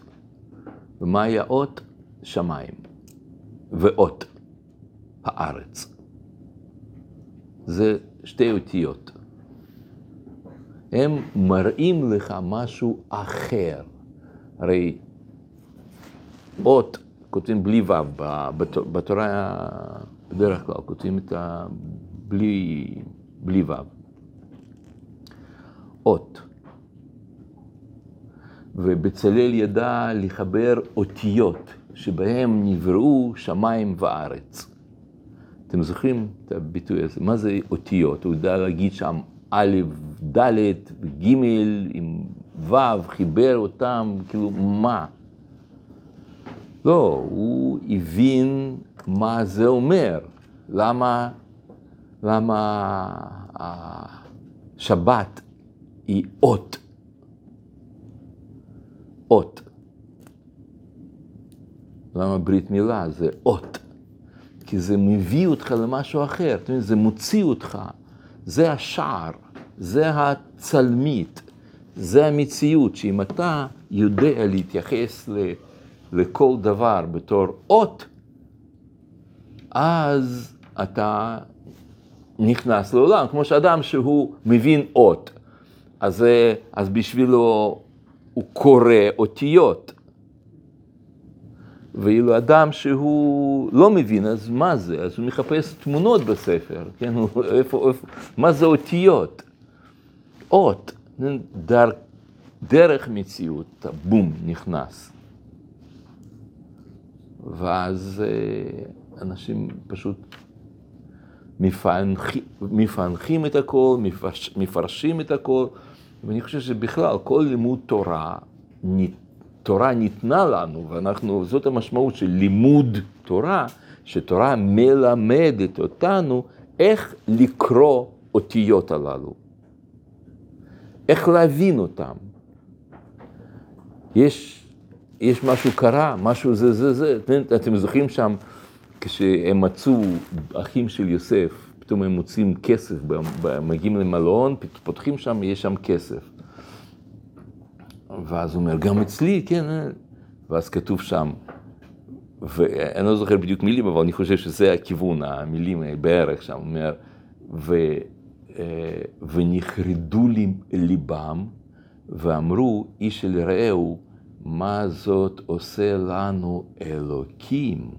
ומהי האות? שמיים. ואות, הארץ. זה שתי אותיות. הם מראים לך משהו אחר. הרי אות כותבים בלי ו', בתורה בדרך כלל כותבים את ה... בלי, בלי ו'. אות. ובצלאל ידע לחבר אותיות שבהם נבראו שמיים וארץ. אתם זוכרים את הביטוי הזה? מה זה אותיות? הוא יודע להגיד שם א', ד', ג' עם ו', חיבר אותם, כאילו מה? לא, הוא הבין מה זה אומר. למה, למה השבת היא אות. אות. למה ברית מילה זה אות? כי זה מביא אותך למשהו אחר? זה מוציא אותך, זה השער, זה הצלמית, זה המציאות, שאם אתה יודע להתייחס לכל דבר בתור אות, אז אתה נכנס לעולם, כמו שאדם שהוא מבין אות, אז, אז בשבילו הוא קורא אותיות. ואילו אדם שהוא לא מבין, אז מה זה? אז הוא מחפש תמונות בספר, כן? איפה, איפה, מה זה אותיות? אות, דר, דרך מציאות, בום, נכנס. ואז אנשים פשוט מפענחים, מפענחים את הכל, מפרש, מפרשים את הכל, ואני חושב שבכלל כל לימוד תורה תורה ניתנה לנו, ואנחנו, זאת המשמעות של לימוד תורה, שתורה מלמדת אותנו איך לקרוא אותיות הללו, איך להבין אותם. יש, יש משהו קרה, משהו זה, זה, זה, אתם זוכרים שם, כשהם מצאו, אחים של יוסף, פתאום הם מוצאים כסף, מגיעים למלון, פותחים שם, יש שם כסף. ואז הוא אומר, גם אצלי, כן, ואז כתוב שם, ואני לא זוכר בדיוק מילים, אבל אני חושב שזה הכיוון, המילים בערך שם, אומר, ו, ונחרדו ליבם, ואמרו, איש אל רעהו, מה זאת עושה לנו אלוקים?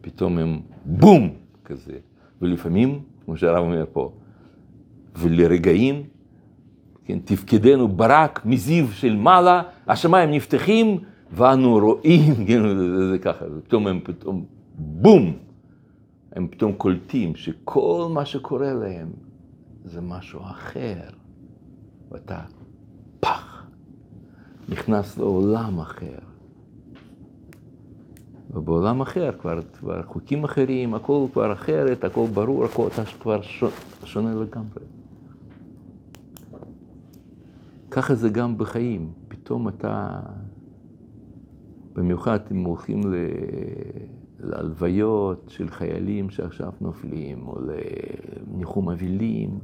פתאום הם בום, כזה. ולפעמים, כמו שהרב אומר פה, ולרגעים, כן, תפקדנו ברק מזיו של מעלה, השמיים נפתחים ואנו רואים, [laughs] כן, זה, זה ככה, פתאום הם פתאום, בום, הם פתאום קולטים שכל מה שקורה להם זה משהו אחר, ואתה פח, נכנס לעולם אחר. ובעולם אחר כבר, כבר חוקים אחרים, הכל כבר אחרת, הכל ברור, הכל כבר שונה לגמרי. ככה זה גם בחיים, פתאום אתה, במיוחד אם הולכים להלוויות של חיילים שעכשיו נופלים, או לניחום אבלים,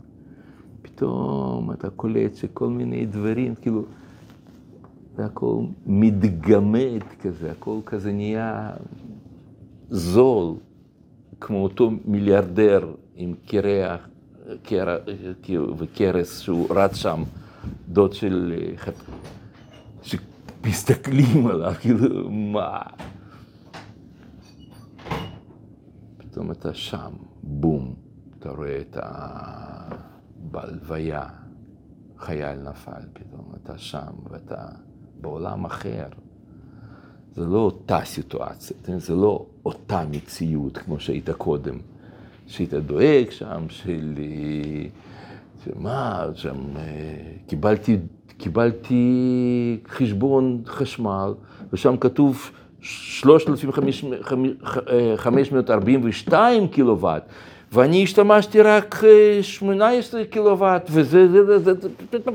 פתאום אתה קולט שכל מיני דברים, כאילו, זה הכל מתגמד כזה, הכל כזה נהיה זול, כמו אותו מיליארדר עם קרח, כאילו, וקרס שהוא רץ שם. דוד של... שמסתכלים עליו, [laughs] כאילו, מה? פתאום אתה שם, בום, אתה רואה את ה... בהלוויה, חייל נפל פתאום, אתה שם ואתה בעולם אחר. זה לא אותה סיטואציה, זה לא אותה מציאות כמו שהיית קודם, שהיית דואג שם של... מה, שם קיבלתי, קיבלתי חשבון חשמל, ושם כתוב 3,542 קילוואט, ואני השתמשתי רק 18 קילוואט, וזה, זה, זה, זה, אתה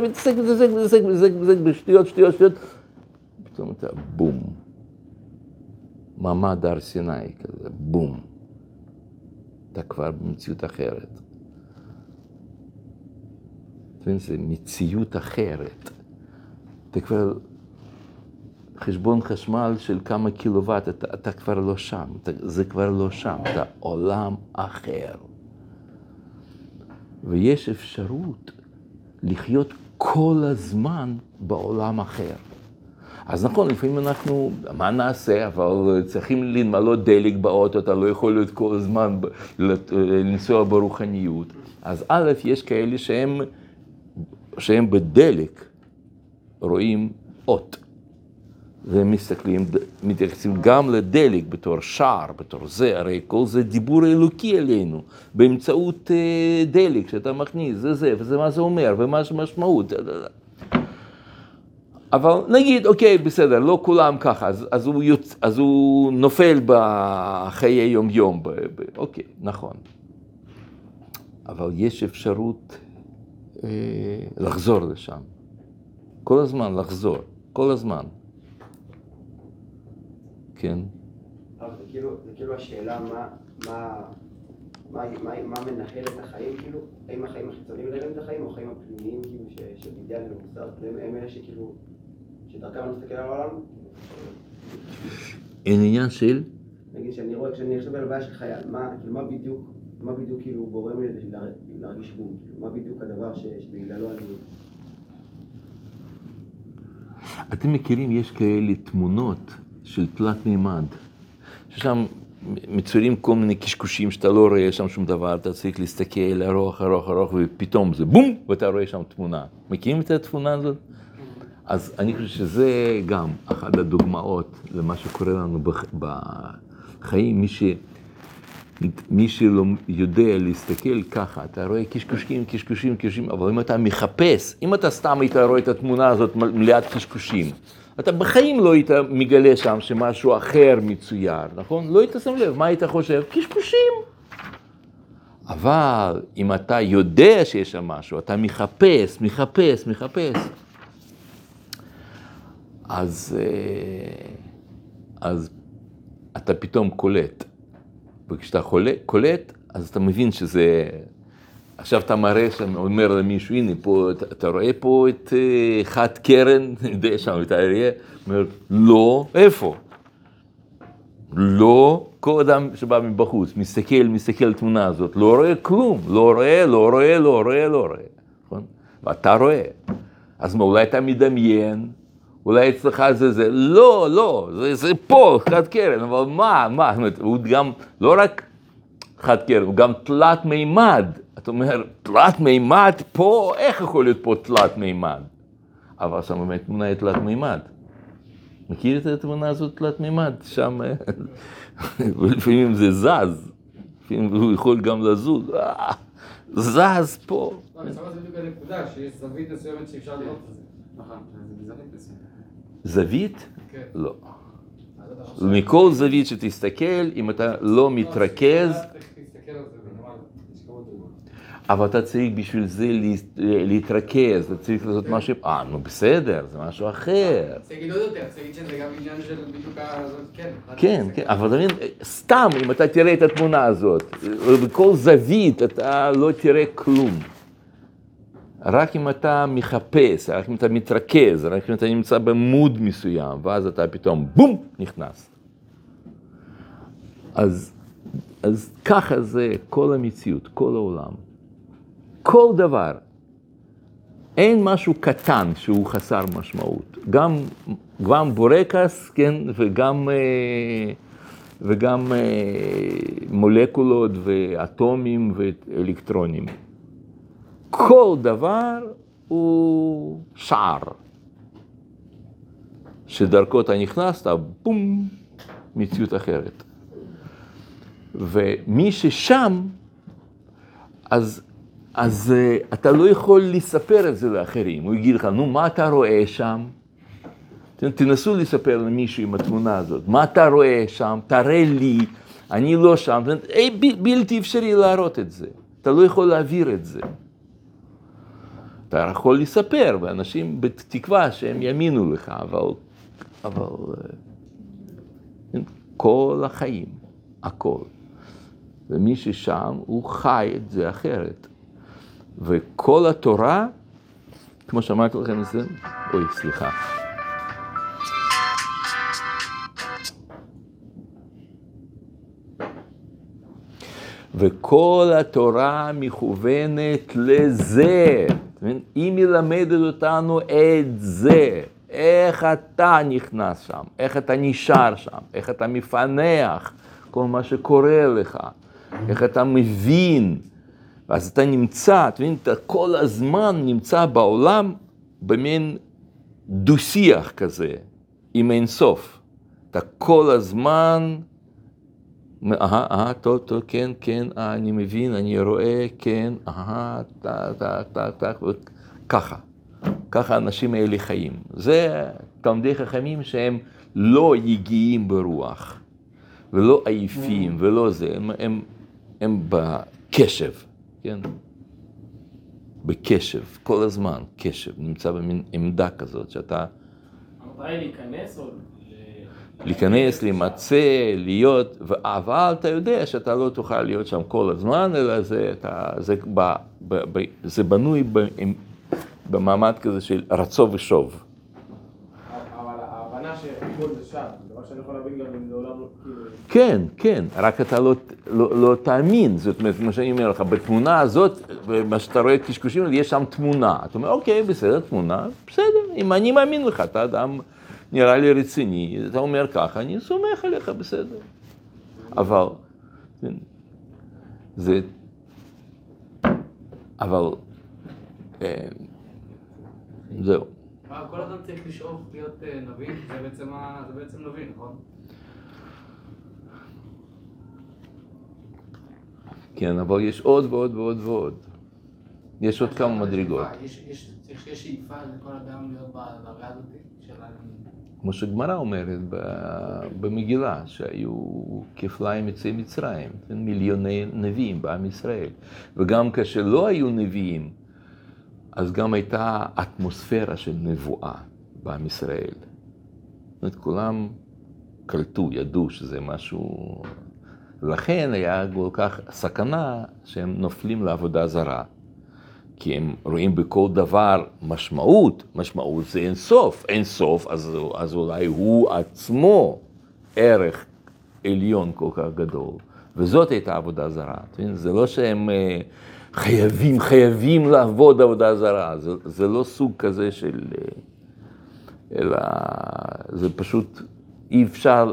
מתעסק, מתעסק, מתעסק, מתעסק, מתעסק בשטויות, שטויות, שטויות, פתאום אתה בום, מעמד הר סיני כזה, בום, אתה כבר במציאות אחרת. זה מציאות אחרת. אתה כבר חשבון חשמל של כמה קילוואט, אתה, אתה כבר לא שם, אתה, זה כבר לא שם, אתה עולם אחר. ויש אפשרות לחיות כל הזמן בעולם אחר. אז נכון, לפעמים אנחנו, מה נעשה, אבל צריכים למלא דלק באוטו, אתה לא יכול להיות כל הזמן לנסוע ברוחניות. אז א', יש כאלה שהם, שהם בדלק רואים אות. והם מסתכלים, מתייחסים גם לדלק בתור שער, בתור זה, הרי כל זה דיבור אלוקי עלינו, באמצעות אה, דלק שאתה מכניס, זה זה, וזה מה זה אומר, ומה המשמעות. דה, דה. אבל נגיד, אוקיי, בסדר, לא כולם ככה, אז, אז, הוא, יוצ... אז הוא נופל בחיי יום-יום, ב... ב... אוקיי, נכון. אבל יש אפשרות אה, לחזור לשם. כל הזמן לחזור, כל הזמן. כן. אבל זה כאילו, זה כאילו השאלה מה, מה, מה, מה, מה מנחל את החיים, כאילו, האם החיים החיצוניים מנהלים את החיים, או החיים הפנימיים, כאילו, שבידיעה למוסר, הם, אלה שכאילו, שדרכם אני מסתכל על העולם, אין עניין של, נגיד שאני רואה, כשאני חושב על הבעיה של חייל, מה, כאילו, מה בדיוק, מה בדיוק כאילו גורם לי לה- להרגיש בום, כאילו, מה בדיוק הדבר שבגללו אני... אתם מכירים, יש כאלה תמונות של תלת מימד, ששם מצוירים כל מיני קשקושים שאתה לא רואה שם שום דבר, אתה צריך להסתכל ארוך, ארוך, ארוך, ופתאום זה בום, ואתה רואה שם תמונה. מכירים את התמונה הזאת? אז אני חושב שזה גם אחת הדוגמאות למה שקורה לנו בח- בחיים. מי, ש... מי שלא יודע להסתכל ככה, אתה רואה קשקושים, קשקושים, קשקושים, אבל אם אתה מחפש, אם אתה סתם היית רואה את התמונה הזאת מלאת קשקושים, אתה בחיים לא היית מגלה שם שמשהו אחר מצויר, נכון? לא היית שם לב, מה היית חושב? קשקושים. אבל אם אתה יודע שיש שם משהו, אתה מחפש, מחפש, מחפש, אז, אה, אז אתה פתאום קולט. וכשאתה קולט, אז אתה מבין שזה... עכשיו אתה מראה שם, אומר למישהו, הנה, פה, אתה, אתה רואה פה את אה, חד קרן, [laughs] יודע שם, את האריה, אומר, לא, איפה? לא, כל אדם שבא מבחוץ, מסתכל, מסתכל על התמונה הזאת, לא רואה כלום, לא רואה, לא רואה, לא רואה, לא רואה, נכון? ואתה רואה. אז מה, אולי אתה מדמיין, אולי אצלך זה זה, לא, לא, זה, זה פה, חד קרן, אבל מה, מה, זאת אומרת, הוא גם, לא רק חד קרן, הוא גם תלת מימד. אתה אומר, תלת מימד פה, איך יכול להיות פה תלת מימד? אבל שם באמת תמונה היא תלת מימד. מכיר את התמונה הזאת תלת מימד? שם, ולפעמים זה זז, לפעמים הוא יכול גם לזוז, אה, זז פה. לא, אני שמעתי בדיוק הנקודה, שיש זווית מסוימת שאפשר לראות את זה. נכון, זה זווית מסוימת. זווית? כן. לא. מכל זווית שתסתכל, אם אתה לא מתרכז, לא, צריך להסתכל על זה בנורמל. יש כמה דוגמאות. אבל אתה צריך בשביל זה לה- להתרכז, אתה צריך לעשות משהו, אה, נו בסדר, זה משהו אחר. צריך להגיד עוד יותר, להגיד שזה גם עניין של בדיוק ה... כן. כן, כן, אבל אתה מבין, סתם אם אתה תראה את התמונה הזאת, בכל זווית אתה לא תראה כלום. רק אם אתה מחפש, רק אם אתה מתרכז, רק אם אתה נמצא במוד מסוים, ואז אתה פתאום בום, נכנס. אז, אז ככה זה כל המציאות, כל העולם. כל דבר. אין משהו קטן שהוא חסר משמעות. גם, גם בורקס, כן, וגם, אה, וגם אה, מולקולות ואטומים ואלקטרונים. כל דבר הוא שער, שדרכו אתה נכנסת, בום, מציאות אחרת. ומי ששם, אז, אז uh, אתה לא יכול לספר את זה לאחרים. הוא יגיד לך, נו, מה אתה רואה שם? תנסו לספר למישהו עם התמונה הזאת, מה אתה רואה שם? תראה לי, אני לא שם. ב- בלתי אפשרי להראות את זה. אתה לא יכול להעביר את זה. אתה יכול לספר, ואנשים בתקווה שהם יאמינו לך, אבל, אבל אה, כל החיים, הכל. ומי ששם, הוא חי את זה אחרת. וכל התורה, כמו שאמרתי לכם זה, אוי, סליחה. וכל התורה מכוונת לזה. היא מלמדת אותנו את זה. איך אתה נכנס שם, איך אתה נשאר שם, איך אתה מפענח כל מה שקורה לך, איך אתה מבין. ואז אתה נמצא, אתה מבין, אתה כל הזמן נמצא בעולם במין דו-שיח כזה, עם אין סוף. אתה כל הזמן, אהה, אהה, טוב, טוב, כן, כן, אה, אני מבין, אני רואה, כן, אהה, טק, טק, טק, טק, ככה. ככה האנשים האלה חיים. זה תלמידי חכמים שהם לא יגיעים ברוח, ולא עייפים, ולא זה, הם, הם, הם בקשב, כן? בקשב, כל הזמן, קשב, נמצא במין עמדה כזאת, שאתה המטרה היא להיכנס או... להיכנס, להימצא, להיות, אבל אתה יודע שאתה לא תוכל להיות שם כל הזמן, אלא זה, אתה, זה, ב, ב, ב, זה בנוי במעמד כזה של רצו ושוב. אבל ההבנה שהכל זה שם, זה דבר שאני יכול להבין גם אם לעולם לא, כאילו... כן, כן, רק אתה לא, לא, לא תאמין, זאת אומרת, מה שאני אומר לך, בתמונה הזאת, מה שאתה רואה קשקושים, יש שם תמונה. אתה אומר, אוקיי, בסדר, תמונה, בסדר, אם אני מאמין לך, אתה אדם נראה לי רציני, אתה אומר ככה, אני סומך עליך, בסדר. אבל, זה, אבל, אה, זהו. כל אדם צריך לשאוף להיות אה, נביא, זה בעצם ה- זה בעצם נביא, נכון? כן, אבל יש עוד ועוד ועוד ועוד. יש עוד כמה מדרגות. יש- יש יש- יש שאיפה לכל אדם להיות בדרגה הזאת של ה... כמו שגמרא אומרת ב- במגילה, שהיו כפליים יוצאי מצרים, כן, מיליוני נביאים בעם ישראל. וגם כאשר לא היו נביאים, אז גם הייתה אטמוספירה של נבואה בעם ישראל. זאת אומרת, כולם קלטו, ידעו שזה משהו... לכן היה כל כך סכנה שהם נופלים לעבודה זרה. כי הם רואים בכל דבר משמעות, משמעות זה אין סוף, אין סוף, אז, אז אולי הוא עצמו ערך עליון כל כך גדול. וזאת הייתה עבודה זרה. זה לא שהם אה, חייבים, חייבים לעבוד עבודה זרה, זה, זה לא סוג כזה של... אה, אלא זה פשוט, אי אפשר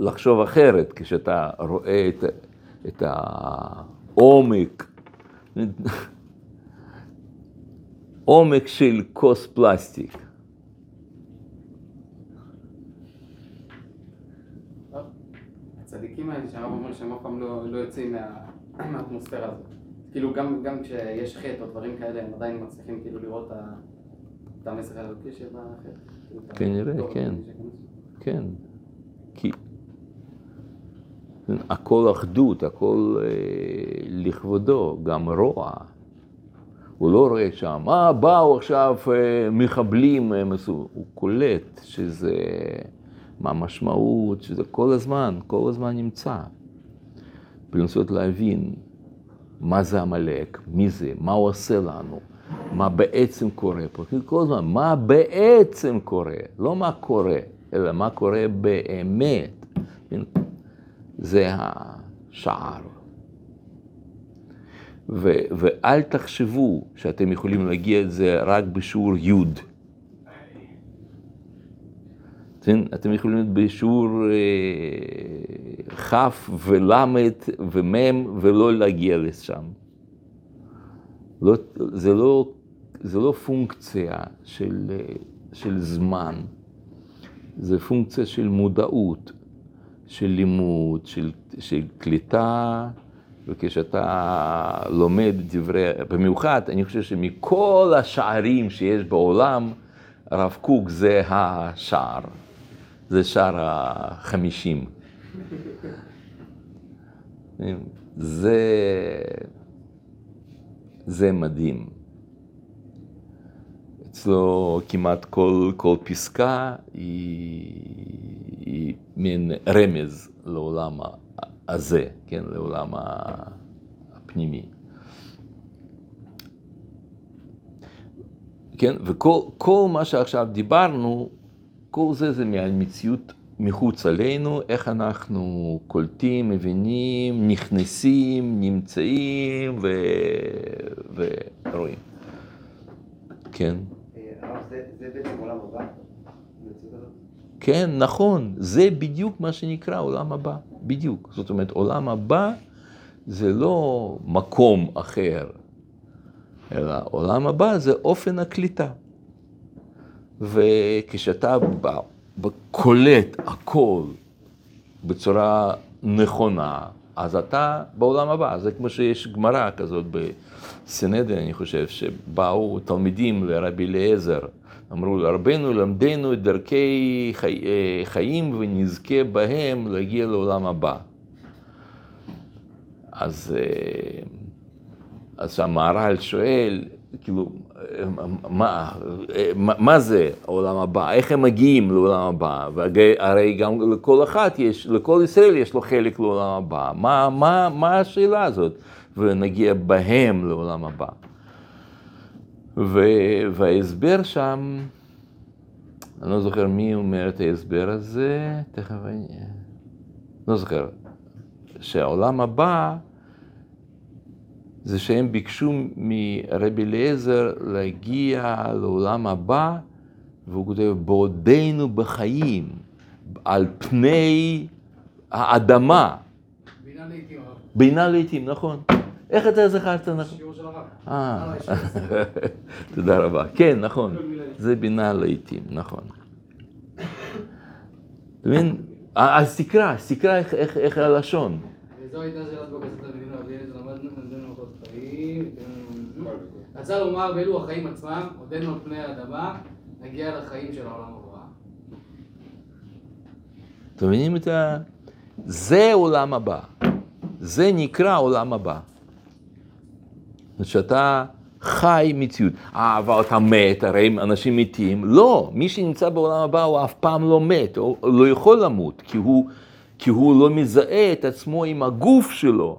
לחשוב אחרת כשאתה רואה את, את העומק. [laughs] עומק של כוס פלסטיק. הצדיקים האלה שהרב אומר שהם אף פעם לא לא יוצאים מה- [clears throat] מהאטמוספירה הזאת. כאילו גם גם כשיש חטא או דברים כאלה, הם עדיין מצליחים כאילו לראות את המסר האלוקי שבחטא. כנראה, כן. כן, כי הכל אחדות, הכל אה, לכבודו, גם רוע. הוא לא רואה שם, אה, באו עכשיו אה, מחבלים, הם עשו, הוא קולט שזה, מה המשמעות, שזה כל הזמן, כל הזמן נמצא. ולנסות להבין מה זה עמלק, מי זה, מה הוא עושה לנו, מה בעצם קורה פה. כל הזמן, מה בעצם קורה, לא מה קורה, אלא מה קורה באמת. זה השער. ו- ואל תחשבו שאתם יכולים להגיע לזה רק בשיעור י'. כן? אתם יכולים להיות בשיעור אה, כ' ול' ומ' ולא להגיע לשם. לא, זה, לא, זה לא פונקציה של, אה, של זמן, זה פונקציה של מודעות, של לימוד, של, של קליטה, וכשאתה לומד דברי, במיוחד, אני חושב שמכל השערים שיש בעולם, הרב קוק זה השער, זה שער החמישים. זה, זה מדהים. אצלו כמעט כל, כל פסקה היא, היא מין רמז לעולם הזה, כן, לעולם הפנימי. כן, וכל כל מה שעכשיו דיברנו, כל זה זה מהמציאות מחוץ עלינו, איך אנחנו קולטים, מבינים, נכנסים, נמצאים ו... ורואים. כן. אה, זה בעצם עולם הבא? כן, נכון, זה בדיוק מה שנקרא עולם הבא, בדיוק. זאת אומרת, עולם הבא זה לא מקום אחר, אלא עולם הבא זה אופן הקליטה. וכשאתה קולט הכל בצורה נכונה, אז אתה בעולם הבא. זה כמו שיש גמרא כזאת בסנהדרין, אני חושב, שבאו תלמידים לרבי אליעזר. אמרו לו, רבנו למדנו את דרכי חי... חיים ונזכה בהם להגיע לעולם הבא. אז, אה, אז המהר"ל שואל, כאילו, מה, מה, זה העולם הבא? איך הם מגיעים לעולם הבא? והרי גם לכל אחת יש, לכל ישראל יש לו חלק לעולם הבא. מה, מה, מה השאלה הזאת? ונגיע בהם לעולם הבא. ו, וההסבר שם, אני לא זוכר מי אומר את ההסבר הזה, תכף אני... לא זוכר. שהעולם הבא זה שהם ביקשו מרבי אליעזר להגיע לעולם הבא, והוא כותב, בעודנו בחיים, על פני האדמה. בינה לעיתים. בינה לעיתים, נכון. איך אתה זכרת נכון? שיעור של הרב. אה, אה, הסבר. [laughs] תודה רבה. כן, נכון. זה בינה לעיתים, נכון. אתה מבין? אז תקרא, תקרא איך- הלשון. וזו הייתה שאלת בקשת רבי אליעזר, למדנו אורחות חיים. רצה לומר באלו החיים עצמם, עודנו על פני האדמה, נגיע לחיים של העולם הבא. אתם מבינים את ה... זה עולם הבא. זה נקרא עולם הבא. זאת אומרת שאתה חי מציאות. אה, אבל אתה מת, הרי אנשים מתים. לא, מי שנמצא בעולם הבא הוא אף פעם לא מת, הוא לא יכול למות, כי הוא, כי הוא לא מזהה את עצמו עם הגוף שלו.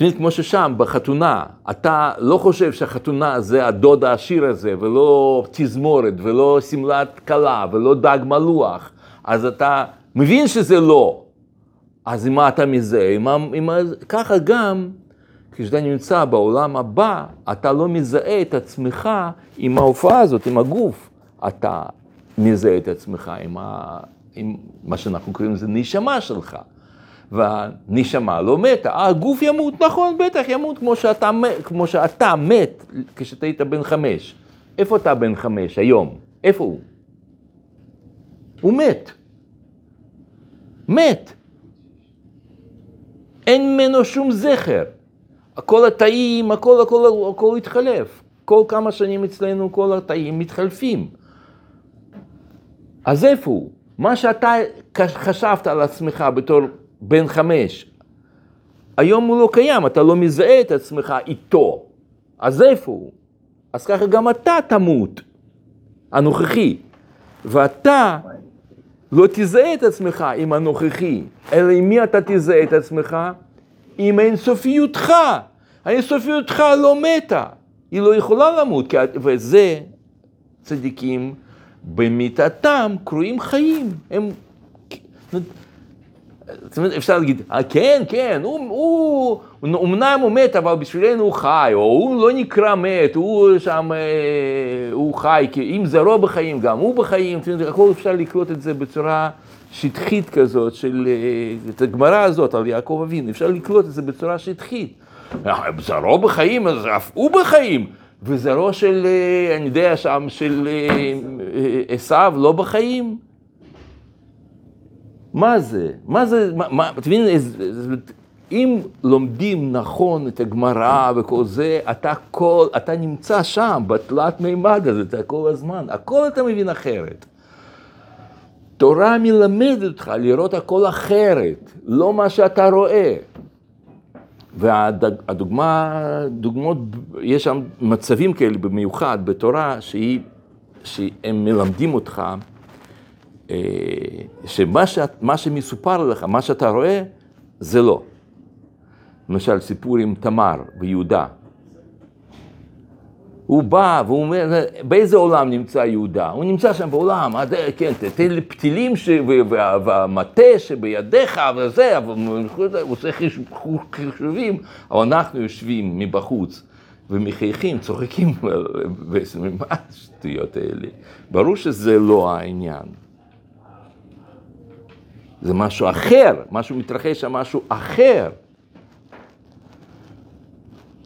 יודעים, כמו ששם, בחתונה, אתה לא חושב שהחתונה זה הדוד העשיר הזה, ולא תזמורת, ולא שמלת כלה, ולא דג מלוח, אז אתה מבין שזה לא. אז עם מה אתה מזהה? עם, עם, ככה גם, כשאתה נמצא בעולם הבא, אתה לא מזהה את עצמך עם ההופעה הזאת, עם הגוף. אתה מזהה את עצמך עם, ה, עם מה שאנחנו קוראים לזה נשמה שלך. והנשמה לא מתה, הגוף ימות, נכון, בטח ימות כמו שאתה, כמו שאתה מת כשאתה היית בן חמש. איפה אתה בן חמש היום? איפה הוא? הוא מת. מת. אין ממנו שום זכר. הכל התאים, הכל, הכל, הכל התחלף. כל כמה שנים אצלנו כל התאים מתחלפים. אז איפה הוא? מה שאתה חשבת על עצמך בתור בן חמש, היום הוא לא קיים, אתה לא מזהה את עצמך איתו. אז איפה הוא? אז ככה גם אתה תמות, הנוכחי. ואתה לא תזהה את עצמך עם הנוכחי, אלא עם מי אתה תזהה את עצמך? עם האינסופיותך. האינסופיותך לא מתה, היא לא יכולה למות, כי- וזה צדיקים במיתתם קרויים חיים. הם... זאת אומרת, אפשר להגיד, "אה, כן, כן, הוא, הוא, אמנם הוא מת, אבל בשבילנו הוא חי, או הוא לא נקרא מת, הוא שם, אה, הוא חי, כי אם זרעו בחיים, גם הוא בחיים, זאת אומרת, הכל אפשר לקלוט את זה בצורה שטחית כזאת, של, אה, את הגמרא הזאת על יעקב אבינו, אפשר לקלוט את זה בצורה שטחית. אה, זרעו בחיים, אז אף הוא בחיים. וזרעו של, אה, אני יודע שם, של עשיו לא בחיים. מה זה? מה זה? מה? איזה- איזה- אם לומדים נכון את הגמרא וכל זה, אתה כל, אתה נמצא שם, בתלת מימד הזה, אתה כל הזמן, הכל אתה מבין אחרת. תורה מלמדת אותך לראות הכל אחרת, לא מה שאתה רואה. והדוגמה, דוגמאות, יש שם מצבים כאלה במיוחד בתורה, שהיא, שהם מלמדים אותך שמה שאת, מה שמסופר לך, מה שאתה רואה, זה לא. למשל, סיפור עם תמר ויהודה. הוא בא והוא אומר, באיזה עולם נמצא יהודה? הוא נמצא שם בעולם, כן, תתן לי פתילים ש... וה- והמטה שבידיך וזה, הוא עושה חיש- חישובים, אבל אנחנו יושבים מבחוץ ומחייכים, צוחקים, מה השטויות האלה? ברור שזה לא העניין. זה משהו אחר, משהו מתרחש שם, משהו אחר.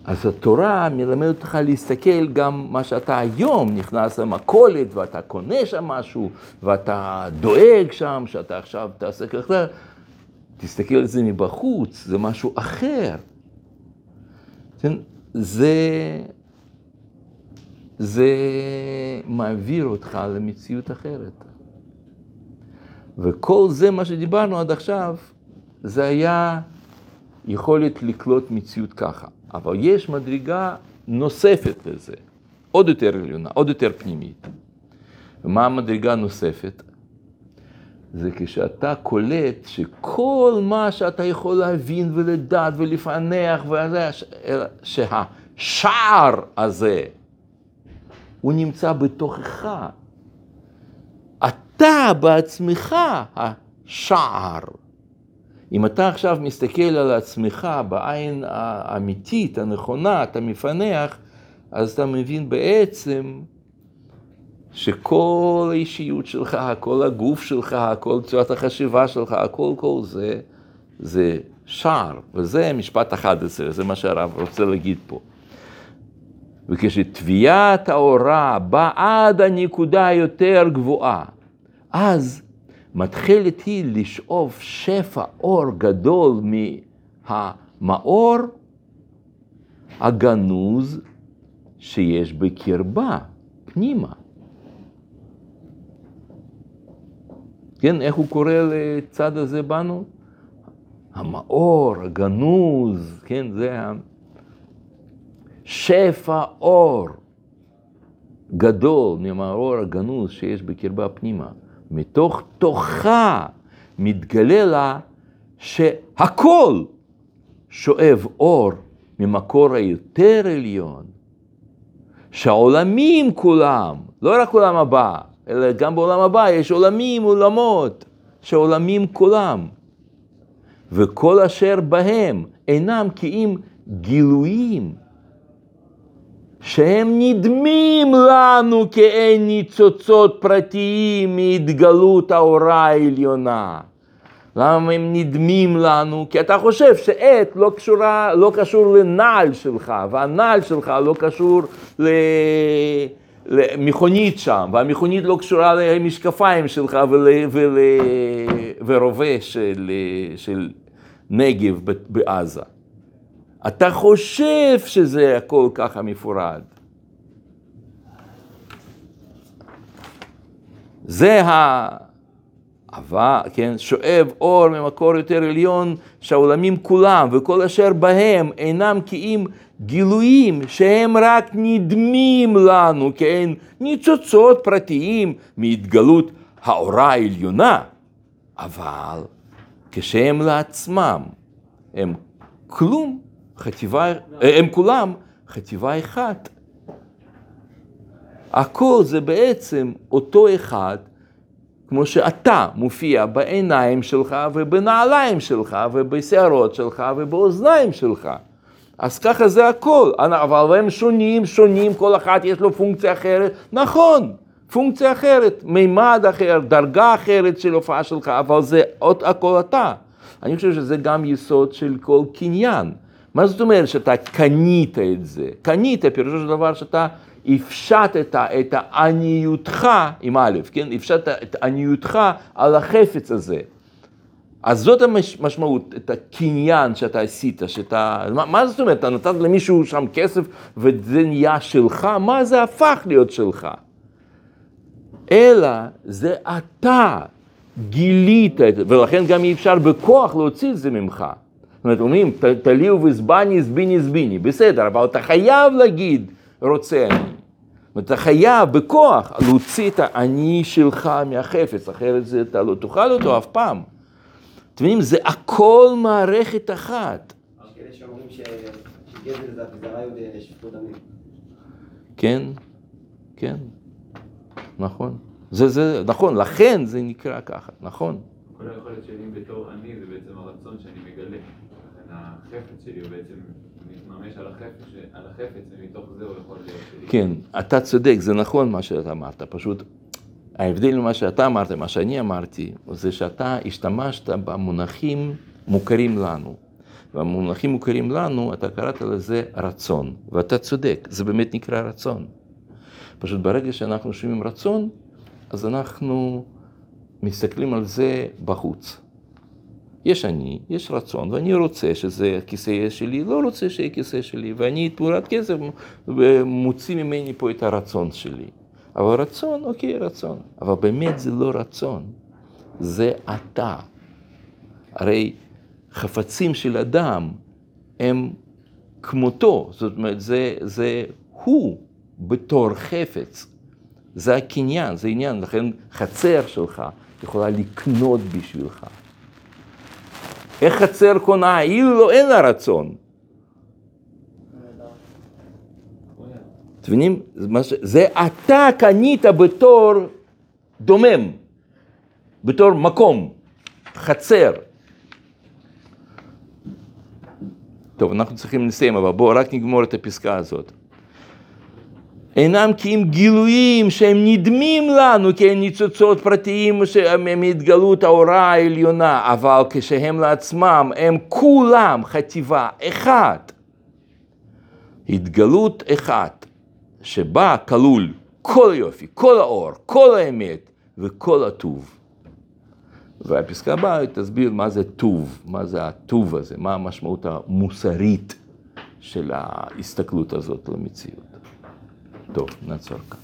אז התורה מלמדת אותך להסתכל גם מה שאתה היום נכנס למכולת ואתה קונה שם משהו ואתה דואג שם שאתה עכשיו תעשה ככה, תסתכל על זה מבחוץ, זה משהו אחר. כן? זה, זה מעביר אותך למציאות אחרת. וכל זה, מה שדיברנו עד עכשיו, זה היה יכולת לקלוט מציאות ככה. אבל יש מדרגה נוספת לזה, עוד יותר עליונה, עוד יותר פנימית. ומה המדרגה הנוספת? זה כשאתה קולט שכל מה שאתה יכול להבין ולדעת ולפענח, וזה, שהשער הזה, הוא נמצא בתוכך. אתה בעצמך השער. אם אתה עכשיו מסתכל על עצמך בעין האמיתית, הנכונה, אתה מפענח, אז אתה מבין בעצם שכל האישיות שלך, כל הגוף שלך, כל צורת החשיבה שלך, הכל כל זה, זה שער, וזה משפט 11, זה מה שהרב רוצה להגיד פה. וכשטביעת האורה באה עד הנקודה היותר גבוהה, אז מתחילת היא לשאוב שפע אור גדול מהמאור הגנוז שיש בקרבה, פנימה. כן, איך הוא קורא לצד הזה בנו? המאור, הגנוז, כן, זה שפע אור גדול מהמאור הגנוז שיש בקרבה פנימה. מתוך תוכה מתגלה לה שהכל שואב אור ממקור היותר עליון, שהעולמים כולם, לא רק עולם הבא, אלא גם בעולם הבא יש עולמים, עולמות, שהעולמים כולם, וכל אשר בהם אינם כי אם גילויים שהם נדמים לנו כאין ניצוצות פרטיים מהתגלות האורה העליונה. למה הם נדמים לנו? כי אתה חושב שעט לא, קשורה, לא קשור לנעל שלך, והנעל שלך לא קשור ל... למכונית שם, והמכונית לא קשורה למשקפיים שלך ול... ול... ורובה של... של נגב בעזה. אתה חושב שזה הכל ככה מפורד. זה האהבה, כן, שואב אור ממקור יותר עליון שהעולמים כולם וכל אשר בהם אינם כי אם גילויים שהם רק נדמים לנו, כן, ניצוצות פרטיים מהתגלות האורה העליונה, אבל כשהם לעצמם הם כלום חטיבה, הם כולם חטיבה אחת. הכל זה בעצם אותו אחד, כמו שאתה מופיע בעיניים שלך ובנעליים שלך ובשערות שלך ובאוזניים שלך. אז ככה זה הכל, אבל הם שונים, שונים, כל אחד יש לו פונקציה אחרת, נכון, פונקציה אחרת, מימד אחר, דרגה אחרת של הופעה שלך, אבל זה עוד הכל אתה. אני חושב שזה גם יסוד של כל קניין. מה זאת אומרת שאתה קנית את זה? קנית, פירושו של דבר שאתה הפשטת את העניותך, עם א', כן? הפשטת את עניותך על החפץ הזה. אז זאת המשמעות, את הקניין שאתה עשית, שאתה... מה, מה זאת אומרת? אתה נתת למישהו שם כסף וזה נהיה שלך? מה זה הפך להיות שלך? אלא זה אתה גילית את זה, ולכן גם אי אפשר בכוח להוציא את זה ממך. זאת אומרת, אומרים, תליהו וזבני, זביני, זביני, בסדר, אבל אתה חייב להגיד, רוצה אני. אתה חייב בכוח להוציא את האני שלך מהחפץ, אחרת זה, אתה לא תאכל אותו אף פעם. אתם מבינים, זה הכל מערכת אחת. דמים. כן, כן, נכון. זה, זה, נכון, לכן זה נקרא ככה, נכון. כל היכולת שלי בתור אני זה בעצם הרצון שאני מגלה. לכן החפץ שלי הוא בעצם מתממש על החפץ, על החפץ ומתוך זה הוא יכול להיות שלי. כן, אתה צודק, זה נכון מה שאתה אמרת, פשוט ההבדל ממה שאתה אמרת, מה שאני אמרתי, זה שאתה השתמשת במונחים מוכרים לנו. והמונחים מוכרים לנו, אתה קראת לזה רצון, ואתה צודק, זה באמת נקרא רצון. פשוט ברגע שאנחנו שומעים רצון, אז אנחנו מסתכלים על זה בחוץ. יש אני, יש רצון, ואני רוצה שזה הכיסא יהיה שלי, לא רוצה שיהיה כיסא שלי, ואני תמורת כסף מוציא ממני פה את הרצון שלי. אבל רצון, אוקיי, רצון. אבל באמת זה לא רצון, זה אתה. הרי חפצים של אדם הם כמותו, זאת אומרת, זה, זה הוא בתור חפץ. זה הקניין, זה עניין, לכן חצר שלך יכולה לקנות בשבילך. איך חצר קונה? היא לא, אין לה רצון. אתם מבינים? זה אתה קנית בתור דומם, בתור מקום, חצר. טוב, אנחנו צריכים לסיים, אבל בואו רק נגמור את הפסקה הזאת. אינם כי אם גילויים שהם נדמים לנו כאין ניצוצות פרטיים מהתגלות ההוראה העליונה, אבל כשהם לעצמם הם כולם חטיבה אחת. התגלות אחת, שבה כלול כל היופי, כל האור, כל האמת וכל הטוב. והפסקה הבאה תסביר מה זה טוב, מה זה הטוב הזה, מה המשמעות המוסרית של ההסתכלות הזאת למציאות. טוב, נעצור כאן.